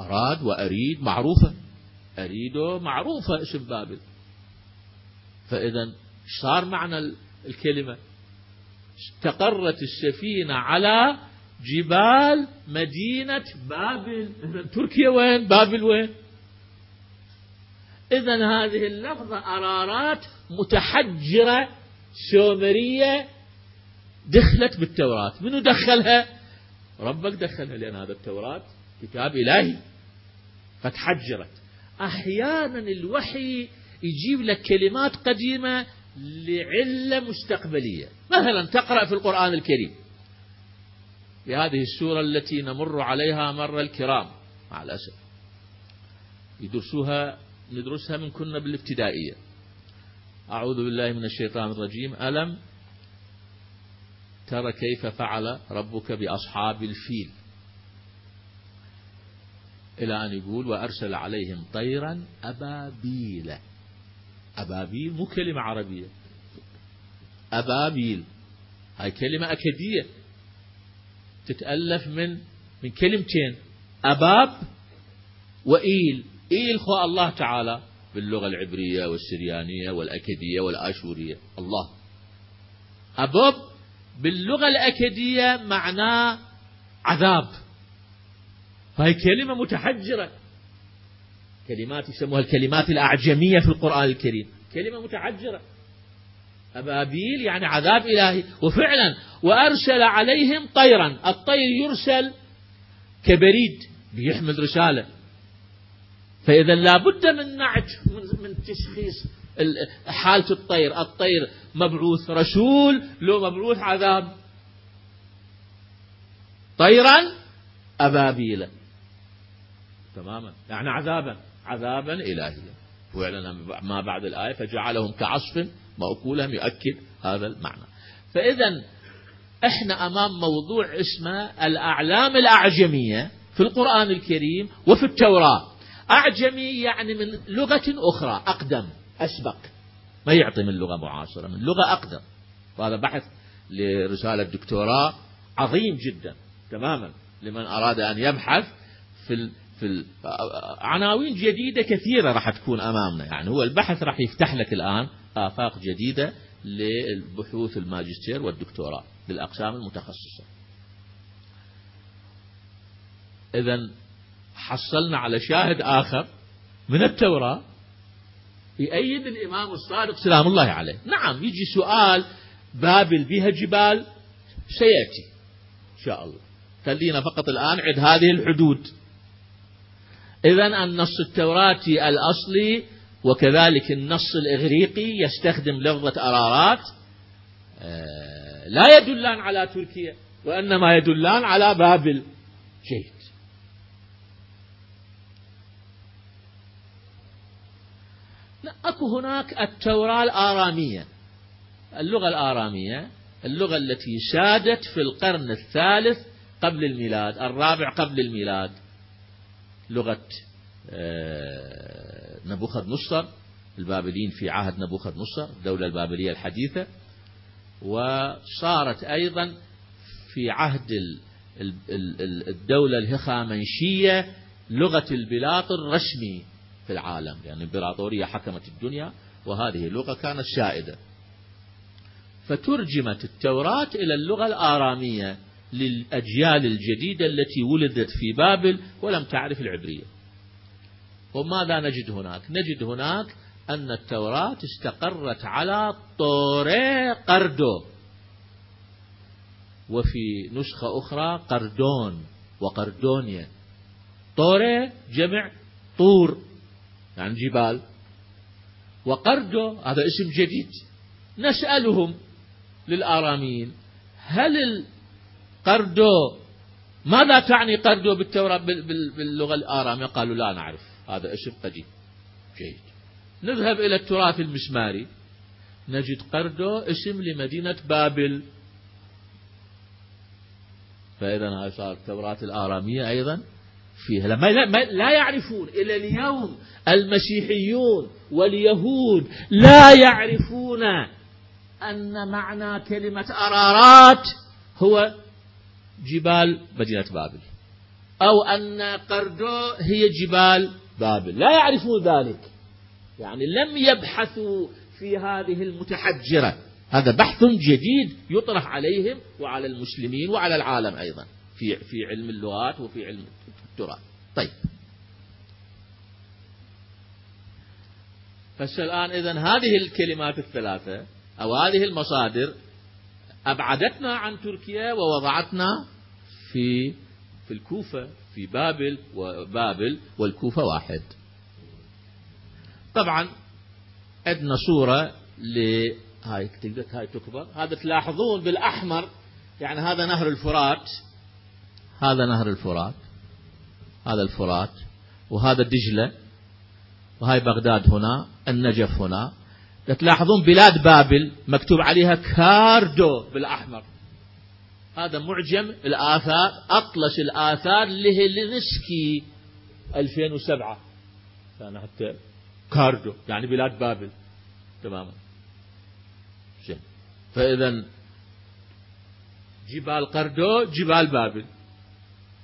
أراد وأريد معروفة أريده معروفة اسم بابل. فإذا صار معنى الكلمة. استقرت السفينة على جبال مدينة بابل. تركيا وين؟ بابل وين؟ إذا هذه اللفظة أرارات متحجرة سومرية دخلت بالتوراة. منو دخلها؟ ربك دخلها لأن هذا التوراة كتاب إلهي. فتحجرت. أحيانا الوحي يجيب لك كلمات قديمة لعلة مستقبلية. مثلا تقرأ في القرآن الكريم. في هذه السورة التي نمر عليها مر الكرام مع الأسف. يدرسوها ندرسها من كنا بالابتدائية. أعوذ بالله من الشيطان الرجيم. ألم ترى كيف فعل ربك بأصحاب الفيل؟ إلى أن يقول وأرسل عليهم طيرا أبابيل. أبابيل مو كلمة عربية. أبابيل. هاي كلمة أكدية تتألف من من كلمتين أباب وإيل. إيل هو الله تعالى. باللغة العبرية والسريانية والأكدية والآشورية. الله. أباب باللغة الأكدية معناه عذاب. فهي كلمة متحجرة. كلمات يسموها الكلمات الأعجمية في القرآن الكريم. كلمة متحجرة. أبابيل يعني عذاب إلهي. وفعلا وأرسل عليهم طيرا. الطير يرسل كبريد بيحمل رسالة. فإذا لابد من نعت من تشخيص حالة الطير. الطير مبعوث رسول لو مبعوث عذاب. طيرا أبابيل تماما. يعني عذابا. عذابا إلهيا. فعلا ما بعد الآية فجعلهم كعصف مأكولهم يؤكد هذا المعنى. فإذا إحنا أمام موضوع اسمه الأعلام الأعجمية في القرآن الكريم وفي التوراة. أعجمي يعني من لغة أخرى أقدم أسبق. ما يعطي من لغة معاصرة من لغة أقدم. وهذا بحث لرسالة دكتوراه عظيم جدا تماما لمن أراد أن يبحث في في عناوين جديدة كثيرة راح تكون أمامنا. يعني هو البحث راح يفتح لك الآن آفاق جديدة للبحوث الماجستير والدكتوراه للأقسام المتخصصة. إذا حصلنا على شاهد آخر من التوراة يأيد الإمام الصادق سلام الله عليه. نعم يجي سؤال بابل بها جبال سيأتي إن شاء الله. خلينا فقط الآن عد هذه الحدود. إذا النص التوراتي الأصلي وكذلك النص الإغريقي يستخدم لفظة أرارات آه، لا يدلان على تركيا وإنما يدلان على بابل جيد أكو هناك التوراة الآرامية. اللغة الآرامية اللغة التي سادت في القرن الثالث قبل الميلاد الرابع قبل الميلاد لغة آه، نبوخذ نصر البابليين في عهد نبوخذ نصر الدولة البابلية الحديثة وصارت أيضا في عهد الدولة الهخامنشية لغة البلاط الرسمي في العالم. لأن يعني الإمبراطورية حكمت الدنيا وهذه اللغة كانت سائدة فترجمت التوراة إلى اللغة الآرامية للأجيال الجديدة التي ولدت في بابل ولم تعرف العبرية. وماذا نجد هناك؟ نجد هناك أن التوراة استقرت على طوري قردو وفي نسخة أخرى قردون وقردونيا طوري جمع طور يعني جبال. وقردو هذا اسم جديد نسألهم للآراميين هل القردو ماذا تعني قردو بالتوراة باللغة الآرامية؟ قالوا لا نعرف. هذا اسم قديم جيد. نذهب إلى التراث المسماري. نجد قردو اسم لمدينة بابل. فإذا هاي صارت التوراة الآرامية أيضا فيها. لما لا يعرفون إلى اليوم المسيحيون واليهود لا يعرفون أن معنى كلمة أرارات هو جبال مدينة بابل أو أن قردو هي جبال بابل لا يعرفون ذلك. يعني لم يبحثوا في هذه المتحجرة. هذا بحث جديد يطرح عليهم وعلى المسلمين وعلى العالم أيضا في في علم اللغات وفي علم التراث. طيب. فالآن إذا هذه الكلمات الثلاثة أو هذه المصادر أبعدتنا عن تركيا ووضعتنا في في الكوفة. في بابل وبابل والكوفة واحد. طبعا عندنا صورة ل هاي هاي تكبر. هذا تلاحظون بالأحمر يعني هذا نهر الفرات. هذا نهر الفرات. هذا الفرات. وهذا دجلة. وهاي بغداد هنا النجف هنا. تلاحظون بلاد بابل مكتوب عليها كاردو بالأحمر. هذا معجم الآثار أطلس الآثار اللي هي لنسكي 2007 كان حتى كاردو يعني بلاد بابل. تماما. زين فإذا جبال قردو جبال بابل.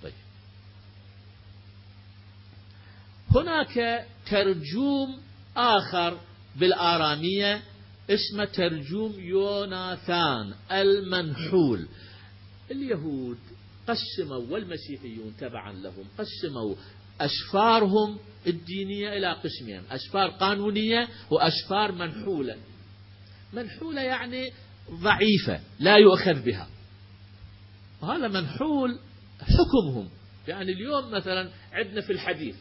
طيب. هناك ترجوم آخر بالآرامية اسمه ترجوم يوناثان المنحول. اليهود قسموا والمسيحيون تبعا لهم قسموا أسفارهم الدينية إلى قسمين أسفار قانونية وأسفار منحولة. منحولة يعني ضعيفة لا يؤخذ بها. وهذا منحول حكمهم. يعني اليوم مثلا عندنا في الحديث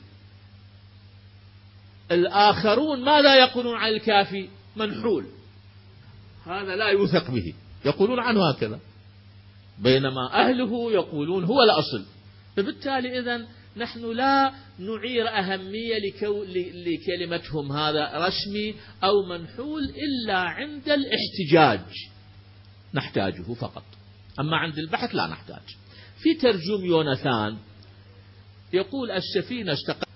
الآخرون ماذا يقولون عن الكافي؟ منحول. هذا لا يوثق به. يقولون عنه هكذا. بينما أهله يقولون هو الأصل. فبالتالي إذا نحن لا نعير أهمية لكو لكلمتهم هذا رسمي أو منحول إلا عند الاحتجاج. نحتاجه فقط. أما عند البحث لا نحتاج. في ترجم يوناثان يقول السفينة استقرت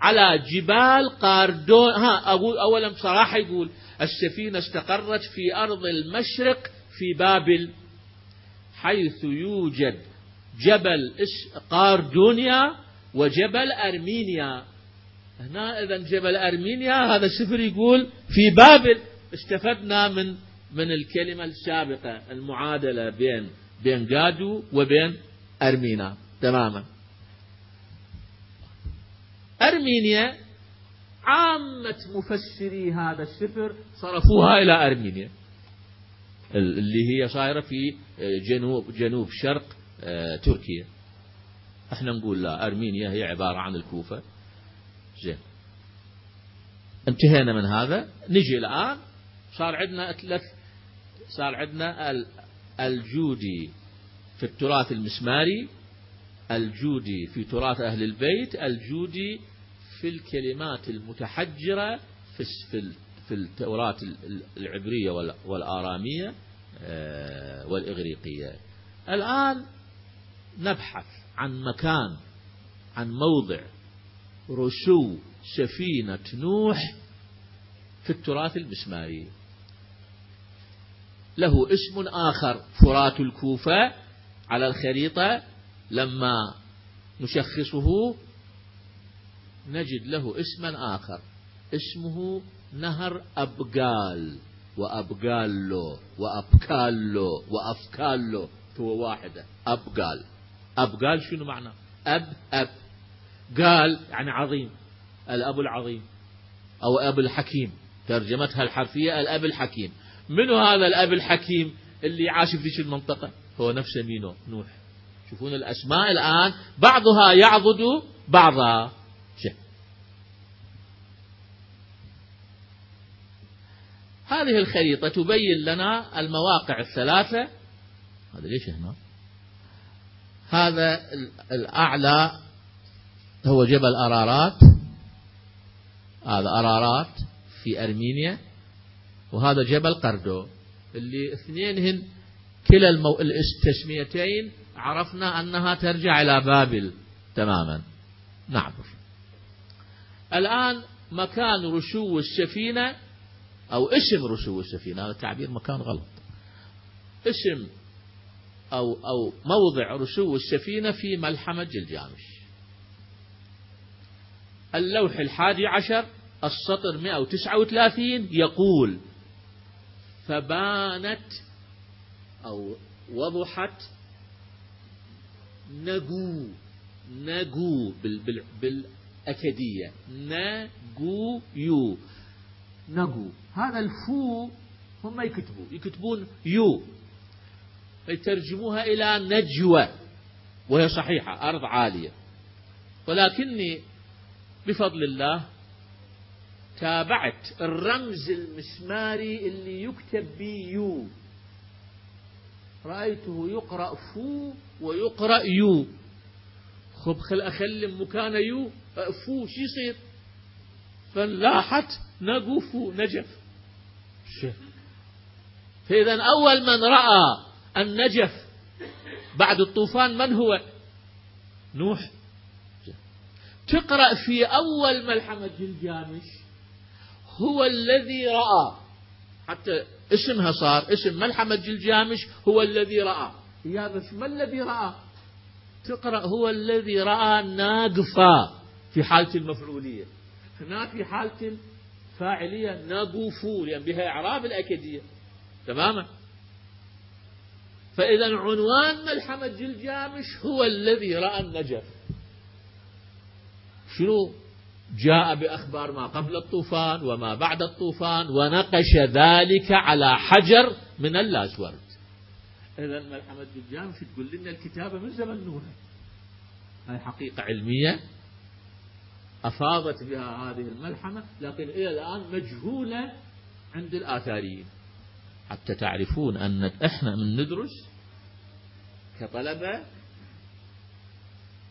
على جبال قاردون ها أقول أولا بصراحة يقول السفينة استقرت في أرض المشرق في بابل حيث يوجد جبل قاردونيا وجبل أرمينيا. هنا إذا جبل أرمينيا هذا السفر يقول في بابل استفدنا من من الكلمة السابقة المعادلة بين بين جادو وبين أرمينا تماما. أرمينيا عامة مفسري هذا السفر صرفوها إلى أرمينيا. اللي هي صايرة في جنوب جنوب شرق آه، تركيا. إحنا نقول لا أرمينيا هي عبارة عن الكوفة. زين. انتهينا من هذا. نجي الآن. صار عندنا ثلاث صار عندنا الجودي في التراث المسماري الجودي في تراث أهل البيت الجودي في الكلمات المتحجرة في في التوراة العبرية والآرامية آه، والإغريقية. الآن نبحث عن مكان عن موضع رسو سفينة نوح في التراث المسماري له اسم آخر فرات الكوفة على الخريطة. لما نشخصه نجد له اسما آخر اسمه نهر أبقال وأبقالو وأبكالو وأفكالو هو واحدة. أبقال. أبقال شنو معنى؟ أب أب. قال يعني عظيم. الأب العظيم. أو أب الحكيم. ترجمتها الحرفية الأب الحكيم. منو هذا الأب الحكيم اللي عاش في ذيك المنطقة؟ هو نفسه مينو نوح. شوفون الأسماء الآن بعضها يعضد بعضها شيء هذه الخريطة تبين لنا المواقع الثلاثة. هذا ليش هنا؟ هذا الأعلى هو جبل أرارات. هذا أرارات في أرمينيا وهذا جبل قردو. اللي اثنينهن كلا المو... التسميتين عرفنا أنها ترجع إلى بابل تماما. نعبر الآن مكان رشو السفينة أو اسم رشو السفينة هذا تعبير مكان غلط. اسم أو, أو موضع رشو السفينة في ملحمة جلجامش اللوح الحادي عشر السطر 139 يقول فبانت أو وضحت نجو نجو بال بالأكدية نجو يو نجو. هذا الفو هم يكتبوا يكتبون يو. يترجموها إلى نجوى وهي صحيحة أرض عالية. ولكني بفضل الله تابعت الرمز المسماري اللي يكتب بيو رأيته يقرأ فو ويقرأ يو. خب خل أخلي مكان يو فو شو يصير؟ فلاحت نقفو نجف. فإذا أول من رأى النجف بعد الطوفان من هو؟ نوح. تقرأ في أول ملحمة جلجامش هو الذي رأى. حتى اسمها صار اسم ملحمة جلجامش هو الذي رأى. يا ما الذي رأى؟ تقرأ هو الذي رأى ناقفة في حالة المفعولية. هنا في حالة الفاعلية ناقوفو لأن بها إعراب الأكدية. تماما فإذا عنوان ملحمة جلجامش هو الذي رأى النجف. شنو؟ جاء بأخبار ما قبل الطوفان وما بعد الطوفان ونقش ذلك على حجر من اللاسورد إذا ملحمة جلجامش تقول لنا الكتابة من زمن نوح. هذه حقيقة علمية. أفاضت بها هذه الملحمة لكن إلى الآن مجهولة عند الآثاريين. حتى تعرفون أن إحنا من ندرس كطلبة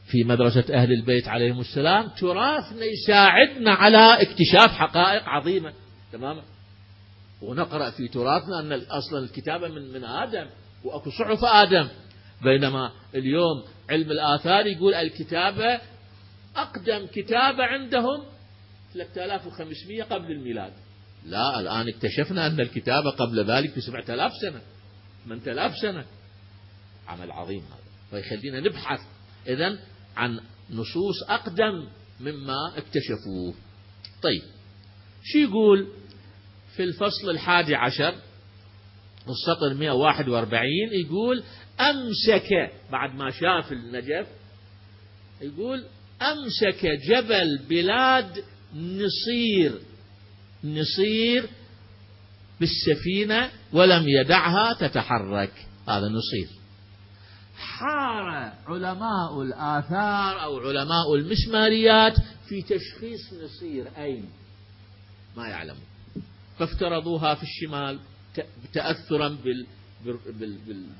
في مدرسة أهل البيت عليهم السلام تراثنا يساعدنا على اكتشاف حقائق عظيمة. تماما. ونقرأ في تراثنا أن أصلا الكتابة من من آدم وأكو صحف آدم. بينما اليوم علم الآثار يقول الكتابة أقدم كتابة عندهم 3500 قبل الميلاد. لا الآن اكتشفنا أن الكتابة قبل ذلك ب 7000 سنة 8000 سنة. عمل عظيم هذا. ويخلينا نبحث إذا عن نصوص أقدم مما اكتشفوه. طيب شو يقول في الفصل الحادي عشر السطر 141 يقول أمسك بعد ما شاف النجف يقول أمسك جبل بلاد نصير نصير بالسفينة ولم يدعها تتحرك. هذا نصير. حار علماء الآثار أو علماء المسماريات في تشخيص نصير. أين؟ ما يعلمون. فافترضوها في الشمال تأثرا بال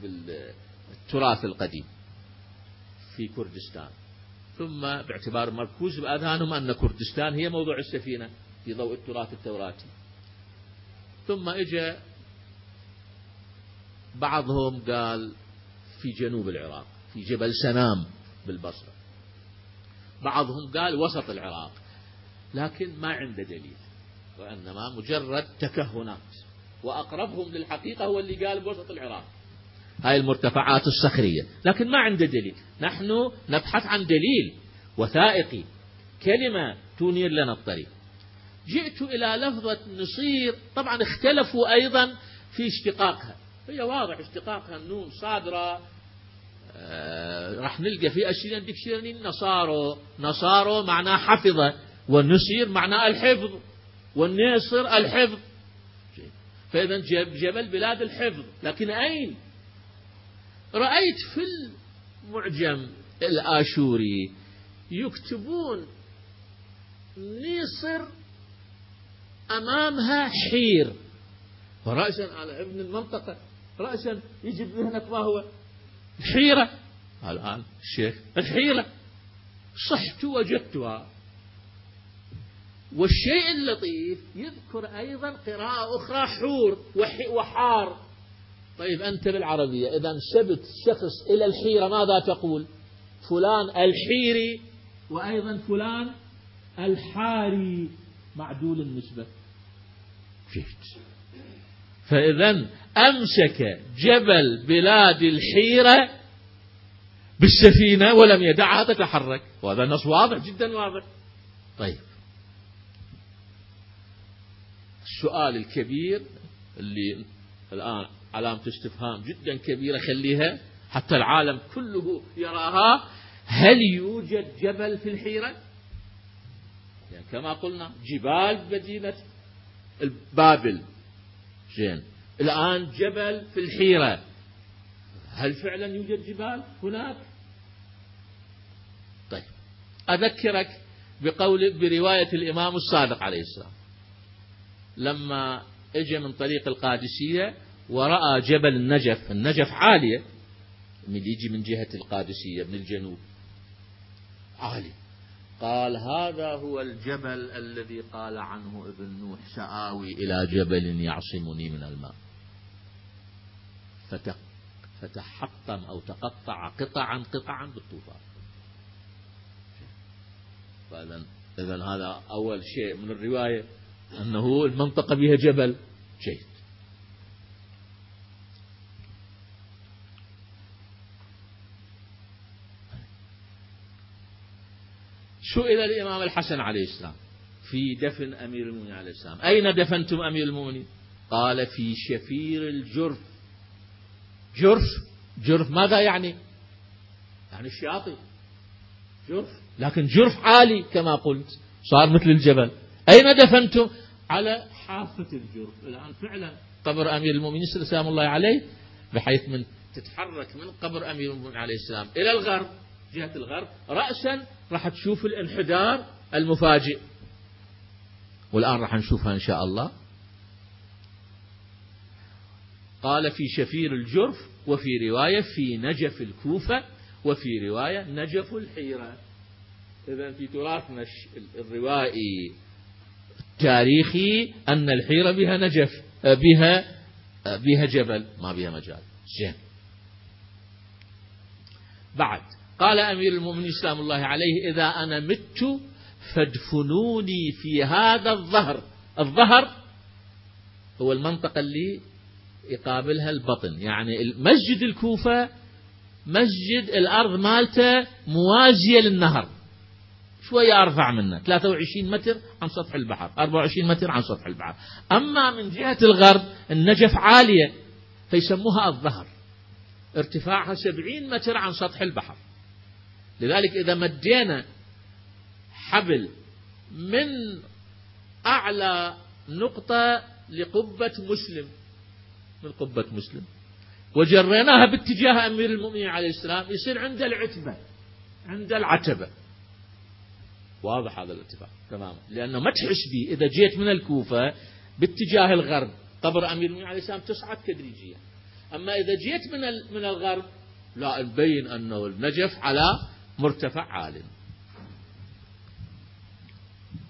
بالتراث القديم في كردستان. ثم باعتبار مركوز بأذهانهم أن كردستان هي موضوع السفينة في ضوء التراث التوراتي. ثم اجى بعضهم قال في جنوب العراق في جبل سنام بالبصرة. بعضهم قال وسط العراق لكن ما عنده دليل وإنما مجرد تكهنات. وأقربهم للحقيقة هو اللي قال بوسط العراق. هاي المرتفعات الصخرية. لكن ما عنده دليل. نحن نبحث عن دليل وثائقي. كلمة تنير لنا الطريق. جئت إلى لفظة نصير. طبعا اختلفوا أيضا في اشتقاقها. هي واضح اشتقاقها النون صاد را. آه راح نلقى في Assyrian Dictionary. نصارو. نصارو معناه حفظة. والنصير معناه الحفظ. والناصر الحفظ. فإذا جبل بلاد الحفظ. لكن أين؟ رأيت في المعجم الآشوري يكتبون نيصر أمامها حير. ورأسا على ابن المنطقة رأسا يجي بذهنك ما هو؟ الحيرة الآن الشيخ الحيرة. صحت وجدتها. والشيء اللطيف يذكر أيضا قراءة أخرى حور وحار. طيب أنت بالعربية إذا سبت شخص إلى الحيرة ماذا تقول؟ فلان الحيري وأيضا فلان الحاري. معدول النسبة. شفت؟ فإذا أمسك جبل بلاد الحيرة بالسفينة ولم يدعها تتحرك. وهذا النص واضح جدا واضح. طيب. السؤال الكبير اللي الآن علامة استفهام جدا كبيرة خليها حتى العالم كله يراها. هل يوجد جبل في الحيرة؟ يعني كما قلنا جبال مدينة بابل زين. الآن جبل في الحيرة. هل فعلا يوجد جبال هناك؟ طيب. أذكرك بقول برواية الإمام الصادق عليه السلام. لما اجى من طريق القادسية ورأى جبل النجف النجف عالية. من يجي من جهة القادسية من الجنوب. عالي قال هذا هو الجبل الذي قال عنه ابن نوح سآوي إلى جبل يعصمني من الماء. فتحطم أو تقطع قطعا قطعا بالطوفان. فإذا إذا هذا أول شيء من الرواية أنه المنطقة بها جبل جيد سئل الإمام الحسن عليه السلام؟ في دفن أمير المؤمنين عليه السلام. أين دفنتم أمير المؤمنين؟ قال في شفير الجرف. جرف؟ جرف ماذا يعني؟ يعني الشاطئ جرف. لكن جرف عالي كما قلت. صار مثل الجبل. أين دفنتم؟ على حافة الجرف. الآن فعلا قبر أمير المؤمنين سلام الله عليه بحيث من تتحرك من قبر أمير المؤمنين عليه السلام إلى الغرب. جهة الغرب رأسا راح تشوف الانحدار المفاجئ. والآن راح نشوفها إن شاء الله. قال في شفير الجرف وفي رواية في نجف الكوفة وفي رواية نجف الحيرة. إذا في تراثنا الروائي التاريخي أن الحيرة بها نجف بها بها جبل ما بها مجال. زين. بعد. قال أمير المؤمنين سلام الله عليه إذا أنا مت فادفنوني في هذا الظهر. الظهر هو المنطقة اللي يقابلها البطن يعني مسجد الكوفة مسجد الأرض مالته موازية للنهر. شوية أرفع منه 23 متر عن سطح البحر 24 متر عن سطح البحر. أما من جهة الغرب النجف عالية فيسموها الظهر. ارتفاعها 70 متر عن سطح البحر. لذلك إذا مدينا حبل من أعلى نقطة لقبة مسلم. من قبة مسلم؟ وجريناها باتجاه أمير المؤمنين عليه السلام يصير عند العتبة عند العتبة. واضح هذا الاتفاق؟ تماما لأنه ما تحس به إذا جيت من الكوفة باتجاه الغرب قبر أمير المؤمنين عليه السلام تصعد تدريجيا أما إذا جيت من من الغرب لا نبين أنه النجف على مرتفع عال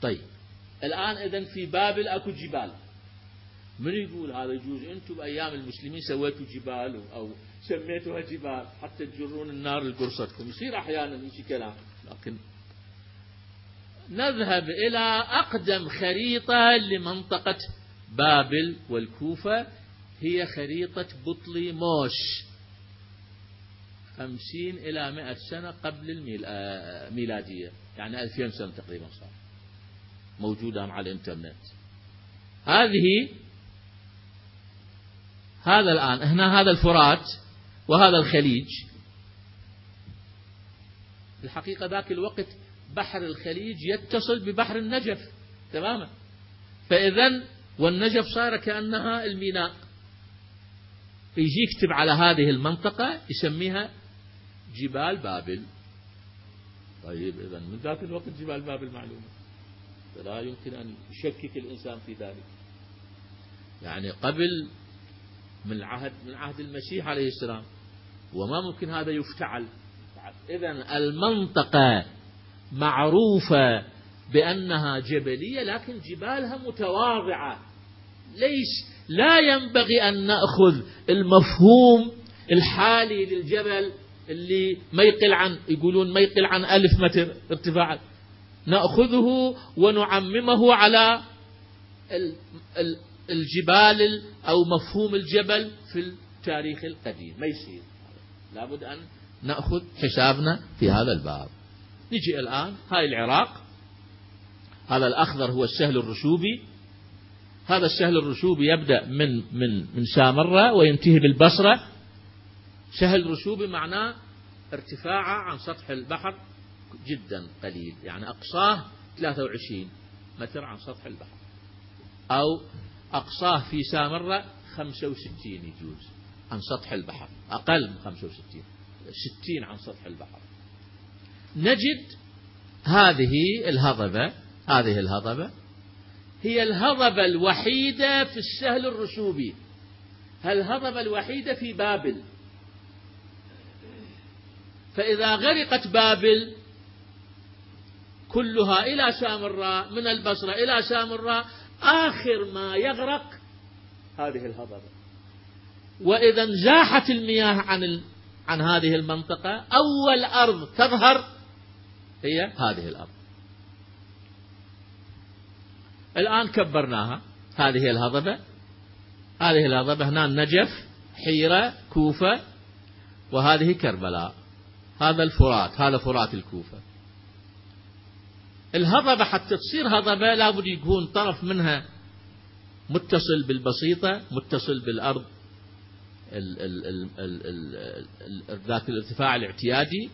طيب الآن إذا في بابل أكو جبال. من يقول هذا يجوز؟ أنتم بأيام المسلمين سويتوا جبال أو سميتوها جبال حتى تجرون النار لقرصتكم. يصير أحيانا يجي كلام لكن نذهب إلى أقدم خريطة لمنطقة بابل والكوفة هي خريطة بطليموش. خمسين إلى مئة سنة قبل الميلادية آه، يعني ألفين سنة تقريبا صار. موجودة على الإنترنت. هذه هذا الآن. هنا هذا الفرات وهذا الخليج. الحقيقة ذاك الوقت بحر الخليج يتصل ببحر النجف. تماما. فإذا والنجف صار كأنها الميناء. يجي يكتب على هذه المنطقة يسميها جبال بابل. طيب إذا من ذاك الوقت جبال بابل معلومة. لا يمكن أن يشكك الإنسان في ذلك. يعني قبل من العهد من عهد المسيح عليه السلام وما ممكن هذا يفتعل. إذا المنطقة معروفة بأنها جبلية لكن جبالها متواضعة. ليش لا ينبغي أن نأخذ المفهوم الحالي للجبل اللي ما يقل عن يقولون ما يقل عن ألف متر ارتفاع نأخذه ونعممه على الجبال أو مفهوم الجبل في التاريخ القديم. ما يصير. لابد أن نأخذ حسابنا في هذا الباب. نجي الآن. هاي العراق. هذا الأخضر هو السهل الرسوبي هذا السهل الرسوبي يبدأ من من من سامرة وينتهي بالبصرة. سهل رسوبي معناه ارتفاعه عن سطح البحر جدا قليل. يعني أقصاه 23 متر عن سطح البحر. أو أقصاه في سامرة 65 يجوز عن سطح البحر. أقل من 65 60 عن سطح البحر. نجد هذه الهضبة هذه الهضبة هي الهضبة الوحيدة في السهل الرسوبي الهضبة الوحيدة في بابل. فإذا غرقت بابل كلها إلى سامراء من البصرة إلى سامراء آخر ما يغرق هذه الهضبة. وإذا انزاحت المياه عن عن هذه المنطقة أول أرض تظهر هي هذه الأرض. الآن كبرناها هذه الهضبة. هذه الهضبة هنا النجف حيرة كوفة وهذه كربلاء. هذا الفرات هذا فرات الكوفة. الهضبة حتى تصير هضبة لابد يكون طرف منها متصل بالبسيطة متصل بالأرض ذات الارتفاع الاعتيادي.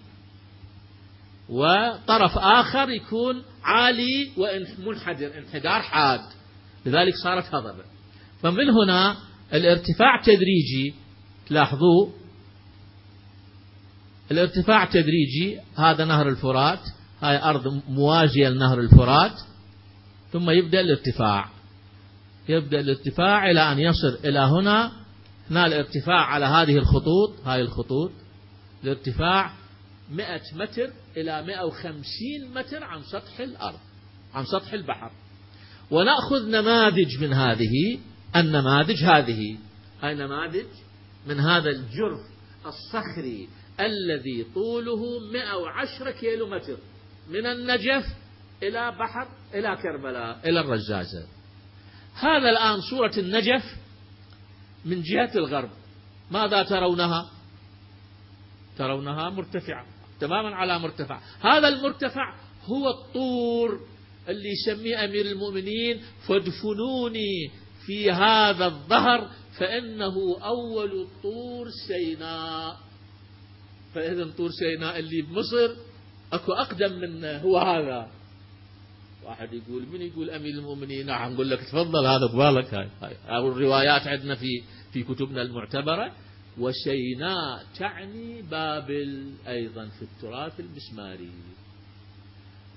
وطرف آخر يكون عالي ومنحدر انحدار حاد. لذلك صارت هضبة. فمن هنا الارتفاع تدريجي تلاحظوا الارتفاع تدريجي هذا نهر الفرات هاي أرض موازية لنهر الفرات ثم يبدأ الارتفاع. يبدأ الارتفاع إلى أن يصل إلى هنا هنا الارتفاع على هذه الخطوط هاي الخطوط. الارتفاع 100 متر إلى 150 متر عن سطح الأرض عن سطح البحر. ونأخذ نماذج من هذه النماذج هذه. هاي نماذج من هذا الجرف الصخري الذي طوله 110 كيلو متر من النجف إلى بحر إلى كربلاء إلى الرزازة هذا الآن صورة النجف من جهة الغرب. ماذا ترونها؟ ترونها مرتفعة تماما على مرتفع. هذا المرتفع هو الطور اللي يسميه أمير المؤمنين فادفنوني في هذا الظهر فإنه أول طور سيناء. فإذا طور سيناء اللي بمصر أكو أقدم من هو هذا. واحد يقول من يقول أمير المؤمنين؟ نعم نقول لك تفضل هذا قبالك هاي, هاي. الروايات عندنا في في كتبنا المعتبرة. وسيناء تعني بابل أيضا في التراث المسماري.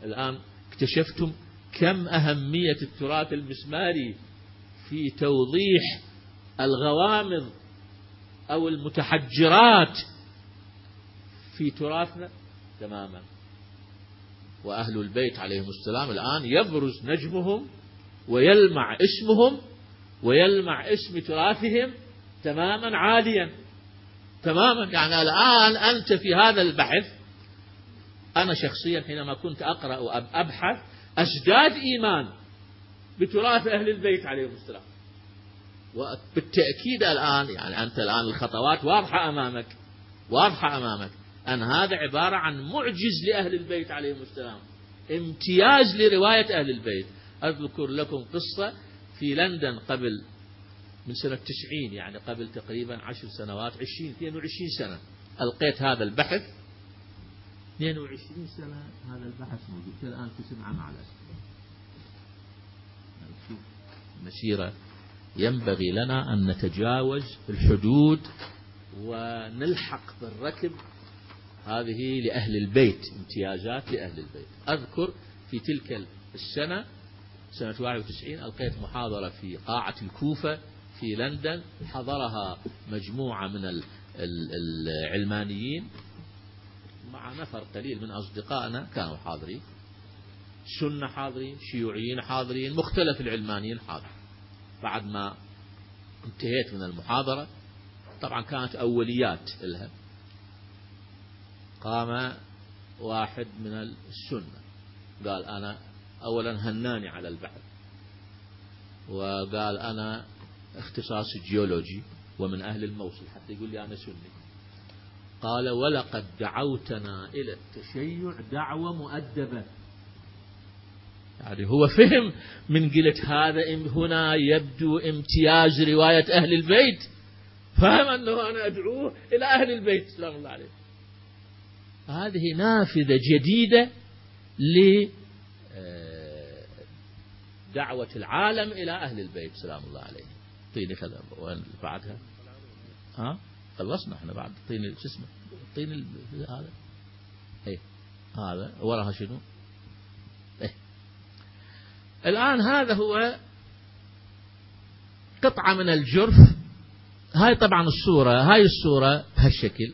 الآن اكتشفتم كم أهمية التراث المسماري في توضيح الغوامض أو المتحجرات في تراثنا تماما. وأهل البيت عليهم السلام الآن يبرز نجمهم ويلمع اسمهم ويلمع اسم تراثهم تماما عاليا تماما. يعني الآن أنت في هذا البحث. أنا شخصيا حينما كنت أقرأ وأبحث أزداد إيمان بتراث أهل البيت عليهم السلام. وبالتأكيد الآن يعني أنت الآن الخطوات واضحة أمامك واضحة أمامك. أن هذا عبارة عن معجز لأهل البيت عليهم السلام. امتياز لرواية أهل البيت. أذكر لكم قصة في لندن قبل من سنة تسعين يعني قبل تقريبا عشر سنوات عشرين اثنين وعشرين سنة. ألقيت هذا البحث. 22 سنة هذا البحث موجود. الآن تسمع مع الأسف مسيرة ينبغي لنا أن نتجاوز الحدود ونلحق بالركب هذه لأهل البيت امتيازات لأهل البيت. أذكر في تلك السنة سنة 91 ألقيت محاضرة في قاعة الكوفة في لندن. حضرها مجموعة من العلمانيين. مع نفر قليل من أصدقائنا كانوا حاضرين. سنة حاضرين شيوعيين حاضرين مختلف العلمانيين حاضرين. بعد ما انتهيت من المحاضرة طبعا كانت أوليات لها. قام واحد من السنة. قال أنا أولا هناني على البحث وقال أنا اختصاصي جيولوجي ومن أهل الموصل حتى يقول لي أنا سني. قال ولقد دعوتنا إلى التشيع دعوة مؤدبة. يعني هو فهم من قلت هذا هنا يبدو امتياز رواية أهل البيت. فهم أنه أنا أدعوه إلى أهل البيت. سلام الله عليه هذه نافذة جديدة لدعوة العالم إلى أهل البيت. سلام الله عليه طيني خذ وين بعدها؟ ها؟ خلصنا إحنا بعد. طين شو اسمه؟ طين هذا؟ إيه هذا. وراها شنو؟ إيه. الآن هذا هو قطعة من الجرف. هاي طبعا الصورة هاي الصورة بهالشكل.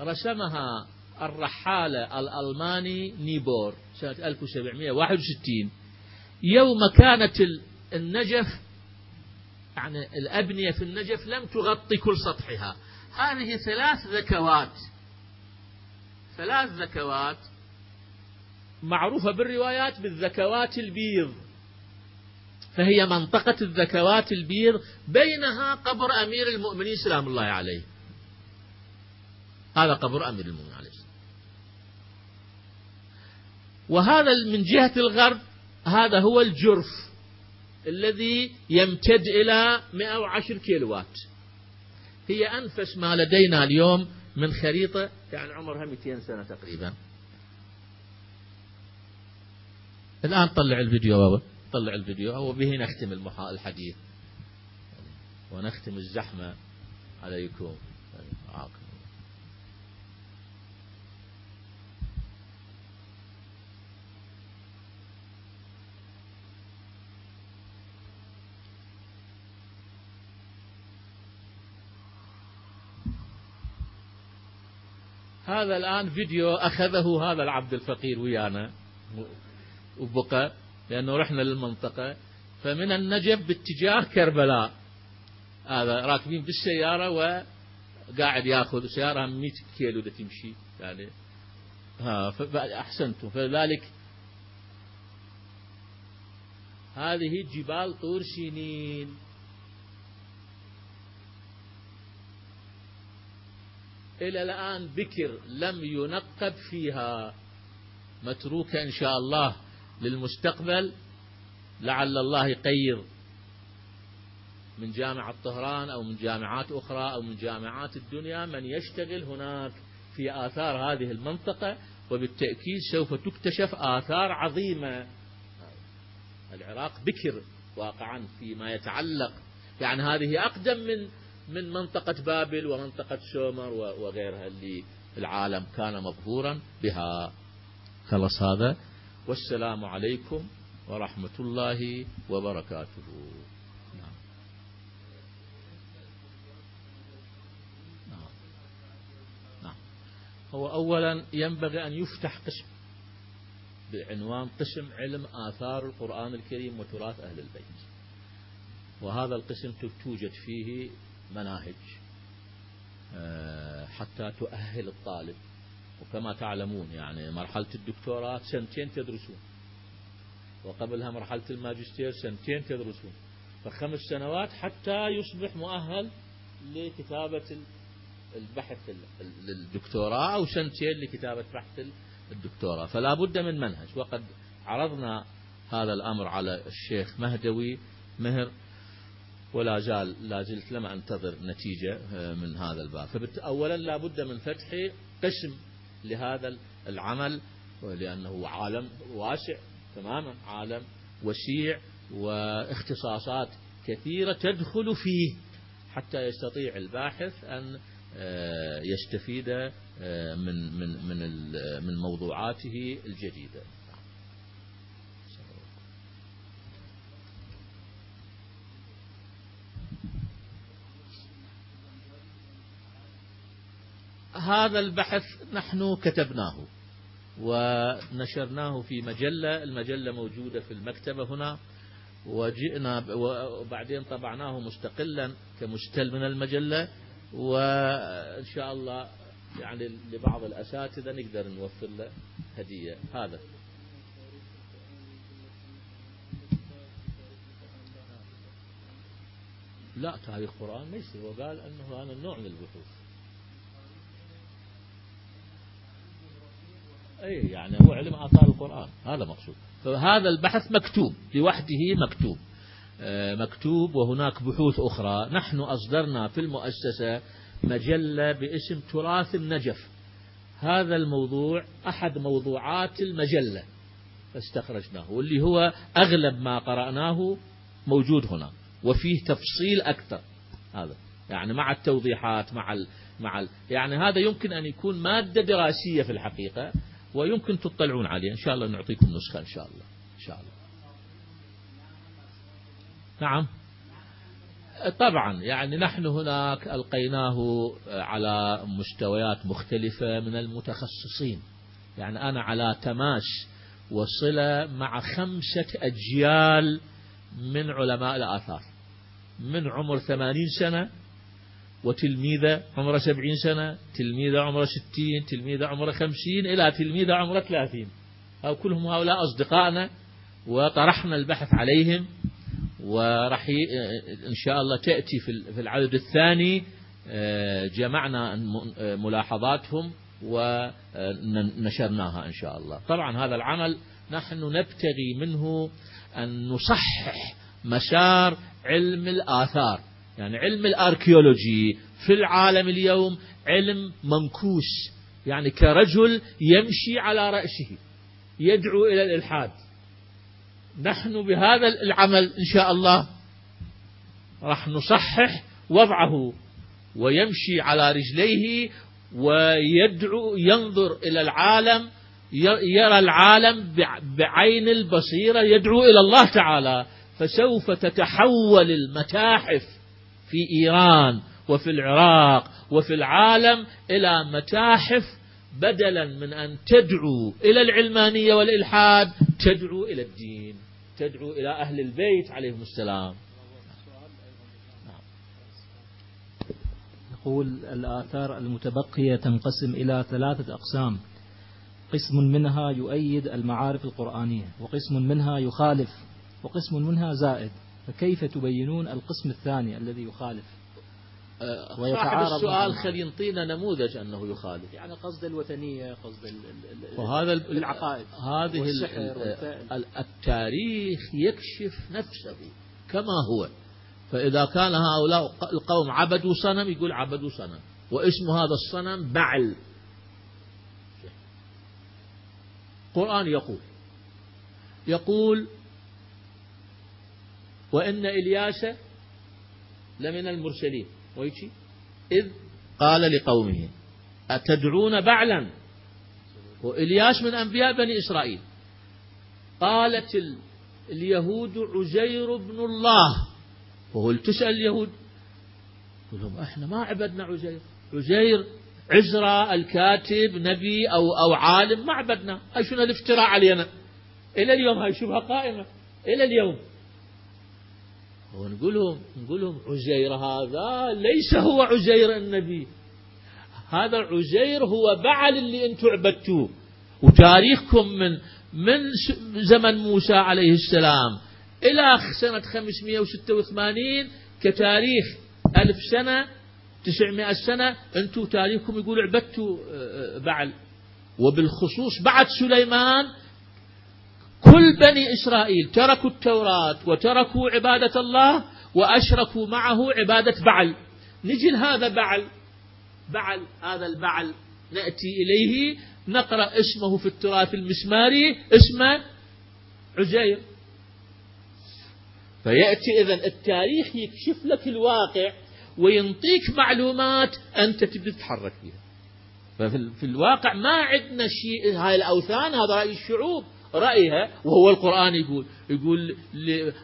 رسمها الرحالة الألماني نيبور سنة 1761 يوم كانت النجف يعني الأبنية في النجف لم تغطي كل سطحها. هذه ثلاث ذكوات ثلاث ذكوات معروفة بالروايات بالذكوات البيض. فهي منطقة الذكوات البيض بينها قبر أمير المؤمنين سلام الله عليه. هذا قبر أمير المؤمنين عليه السلام. وهذا من جهة الغرب هذا هو الجرف الذي يمتد إلى 110 كيلوات. هي أنفس ما لدينا اليوم من خريطة يعني عمرها 200 سنة تقريبا. الآن طلع الفيديو بابا. طلع الفيديو. وبه نختم الحديث. ونختم الزحمة عليكم. هذا الآن فيديو أخذه هذا العبد الفقير ويانا وبقى لأنه رحنا للمنطقة. فمن النجف باتجاه كربلاء. هذا راكبين بالسيارة وقاعد ياخذ سيارة 100 كيلو دا تمشي. يعني ها أحسنتم. فذلك هذه جبال طور سينين. إلى الآن بكر لم ينقب فيها متروكة إن شاء الله للمستقبل لعل الله يقير من جامعة طهران أو من جامعات أخرى أو من جامعات الدنيا من يشتغل هناك في آثار هذه المنطقة وبالتأكيد سوف تكتشف آثار عظيمة. العراق بكر واقعا فيما يتعلق. يعني هذه أقدم من من منطقة بابل ومنطقة سومر وغيرها اللي العالم كان مبهورا بها خلص هذا والسلام عليكم ورحمة الله وبركاته نعم. نعم. نعم. هو أولا ينبغي أن يفتح قسم بعنوان قسم علم آثار القرآن الكريم وتراث أهل البيت وهذا القسم توجد فيه مناهج آه، حتى تؤهل الطالب. وكما تعلمون يعني مرحلة الدكتوراه سنتين تدرسون. وقبلها مرحلة الماجستير سنتين تدرسون. فخمس سنوات حتى يصبح مؤهل لكتابة البحث الدكتوراه أو سنتين لكتابة بحث الدكتوراه. فلا بد من منهج. وقد عرضنا هذا الأمر على الشيخ مهدوي مهر ولا زال لا زلت لم أنتظر نتيجة آه، من هذا الباب فأولا لا بد من فتح قسم لهذا العمل لأنه عالم واسع تماما عالم وسيع واختصاصات كثيرة تدخل فيه حتى يستطيع الباحث أن آه، يستفيد آه، من من من من موضوعاته الجديدة. هذا البحث نحن كتبناه ونشرناه في مجلة المجلة موجودة في المكتبة هنا وجئنا وبعدين طبعناه مستقلا كمستل من المجلة وإن شاء الله يعني لبعض الأساتذة نقدر نوفر له هدية. هذا. لا تاريخ قرآن ما يصير. وقال أنه هذا النوع من البحوث. أي يعني هو علم آثار القرآن هذا مقصود. فهذا البحث مكتوب لوحده مكتوب. آه، مكتوب وهناك بحوث أخرى. نحن أصدرنا في المؤسسة مجلة باسم تراث النجف. هذا الموضوع أحد موضوعات المجلة فاستخرجناه واللي هو أغلب ما قرأناه موجود هنا وفيه تفصيل أكثر. هذا يعني مع التوضيحات مع ال مع ال يعني هذا يمكن أن يكون مادة دراسية في الحقيقة ويمكن تطلعون عليه. إن شاء الله نعطيكم نسخة إن شاء الله. إن شاء الله. نعم. طبعا يعني نحن هناك ألقيناه على مستويات مختلفة من المتخصصين. يعني أنا على تماس وصلة مع خمسة أجيال من علماء الآثار. من عمر ثمانين سنة وتلميذة عمره سبعين سنة تلميذة عمره ستين تلميذة عمره خمسين إلى تلميذة عمره ثلاثين. أو كلهم هؤلاء أصدقائنا وطرحنا البحث عليهم وراح إن شاء الله تأتي في العدد الثاني آه، جمعنا ملاحظاتهم ونشرناها إن شاء الله. طبعا هذا العمل نحن نبتغي منه أن نصحح مسار علم الآثار. يعني علم الاركيولوجي في العالم اليوم علم منكوس يعني كرجل يمشي على رأسه يدعو إلى الإلحاد. نحن بهذا العمل إن شاء الله راح نصحح وضعه ويمشي على رجليه ويدعو ينظر إلى العالم يرى العالم بعين البصيرة يدعو إلى الله تعالى. فسوف تتحول المتاحف في إيران وفي العراق وفي العالم إلى متاحف بدلا من أن تدعو إلى العلمانية والإلحاد تدعو إلى الدين تدعو إلى أهل البيت عليهم السلام. يقول الآثار المتبقية تنقسم إلى ثلاثة أقسام. قسم منها يؤيد المعارف القرآنية وقسم منها يخالف وقسم منها زائد. فكيف تبينون القسم الثاني الذي يخالف؟ أه، ويتعارض السؤال خلي ينطينا نموذج أنه يخالف. يعني قصد الوثنية قصد وهذا العقائد هذه التاريخ يكشف نفسه كما هو. فإذا كان هؤلاء القوم عبدوا صنم يقول عبدوا صنم. واسم هذا الصنم بعل. القرآن يقول يقول وإن إلياس لمن المرسلين. ويجي؟ إذ قال لقومه أتدعون بعلا؟ وإلياس من أنبياء بني إسرائيل. قالت اليهود عزير بن الله. وهو تسأل اليهود؟ لهم إحنا ما عبدنا عزير. عزير عزرا الكاتب نبي أو أو عالم ما عبدنا. هاي شنو الافتراء علينا؟ إلى اليوم هاي شبهة قائمة. إلى اليوم. ونقول لهم نقول لهم عزير هذا ليس هو عزير النبي. هذا عزير هو بعل اللي أنتم عبدتوه. وتاريخكم من من زمن موسى عليه السلام. إلى سنة 586 كتاريخ ألف سنة 900 سنة أنتم تاريخكم يقول عبدتوا آه، بعل. وبالخصوص بعد سليمان كل بني إسرائيل تركوا التوراة وتركوا عبادة الله وأشركوا معه عبادة بعل. نجي لهذا بعل. بعل هذا البعل. نأتي إليه نقرأ اسمه في التراث المسماري اسمه عزير. فيأتي إذا التاريخ يكشف لك الواقع وينطيك معلومات أنت تبدأ تتحرك فيها. ففي الواقع ما عندنا شيء هاي الأوثان هذا رأي الشعوب. رأيها وهو القرآن يقول يقول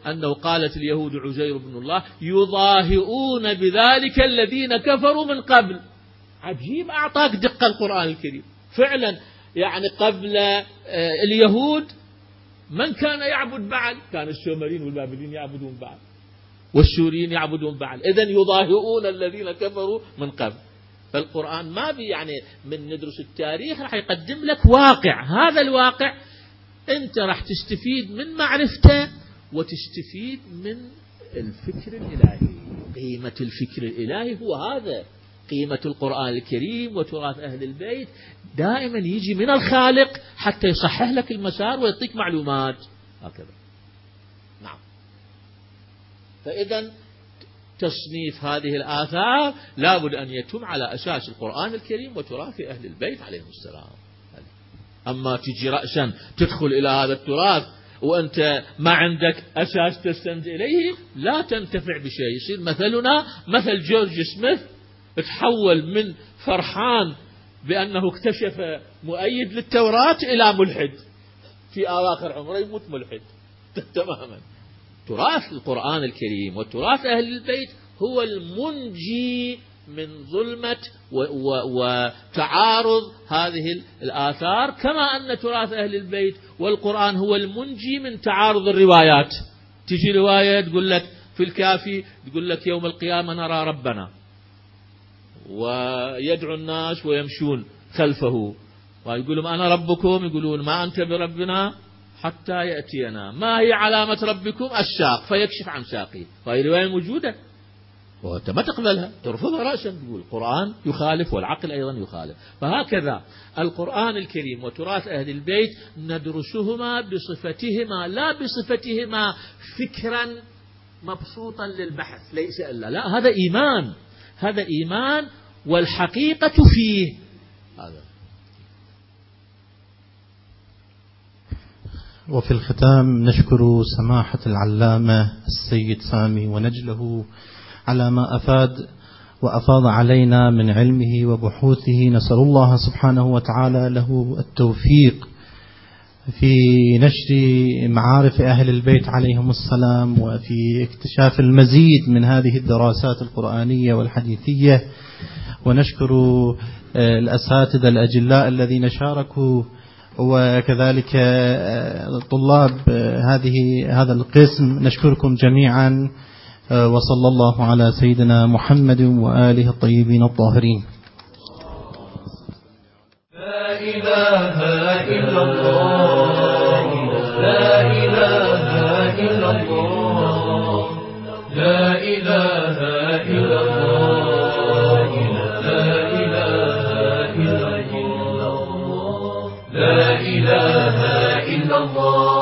أنه قالت اليهود عزير بن الله يضاهئون بذلك الذين كفروا من قبل. عجيب أعطاك دقة القرآن الكريم. فعلا يعني قبل آه، اليهود من كان يعبد بعل كان السومريين والبابليين يعبدون بعل والسوريين يعبدون بعل إذا يضاهئون الذين كفروا من قبل. فالقرآن ما بي يعني من ندرس التاريخ راح يقدم لك واقع. هذا الواقع أنت راح تستفيد من معرفته وتستفيد من الفكر الإلهي. قيمة الفكر الإلهي هو هذا. قيمة القرآن الكريم وتراث أهل البيت. دائما يجي من الخالق حتى يصحح لك المسار ويعطيك معلومات. هكذا. نعم. فإذا تصنيف هذه الآثار لابد أن يتم على أساس القرآن الكريم وتراث أهل البيت عليهم السلام. أما تجي رأسا تدخل إلى هذا التراث وأنت ما عندك أساس تستند إليه لا تنتفع بشيء. يصير مثلنا مثل جورج سميث تحول من فرحان بأنه اكتشف مؤيد للتوراة إلى ملحد. في أواخر عمره يموت ملحد. تماما. تراث القرآن الكريم وتراث أهل البيت هو المنجي من ظلمة وتعارض هذه الآثار كما أن تراث أهل البيت والقرآن هو المنجي من تعارض الروايات. تجي رواية تقول لك في الكافي تقول لك يوم القيامة نرى ربنا. ويدعو الناس ويمشون خلفه. ويقول لهم أنا ربكم؟ يقولون ما أنت بربنا؟ حتى يأتينا. ما هي علامة ربكم؟ الساق فيكشف عن ساقه وهي رواية موجودة. وأنت ما تقبلها ترفضها رأسا تقول القرآن يخالف والعقل أيضا يخالف. فهكذا القرآن الكريم وتراث أهل البيت ندرسهما بصفتهما لا بصفتهما فكرا مبسوطا للبحث ليس إلا لا هذا إيمان هذا إيمان والحقيقة فيه. هذا. وفي الختام نشكر سماحة العلامة السيد سامي ونجله على ما أفاد وأفاض علينا من علمه وبحوثه. نسأل الله سبحانه وتعالى له التوفيق في نشر معارف أهل البيت عليهم السلام وفي اكتشاف المزيد من هذه الدراسات القرآنية والحديثية. ونشكر آه، الأساتذة الأجلاء الذين شاركوا وكذلك آه، طلاب آه، هذه هذا القسم. نشكركم جميعا. وصلى الله على سيدنا محمد وآله الطيبين الطاهرين لا إله إلا الله لا إله إلا الله لا إله إلا الله لا إله إلا الله لا إله إلا الله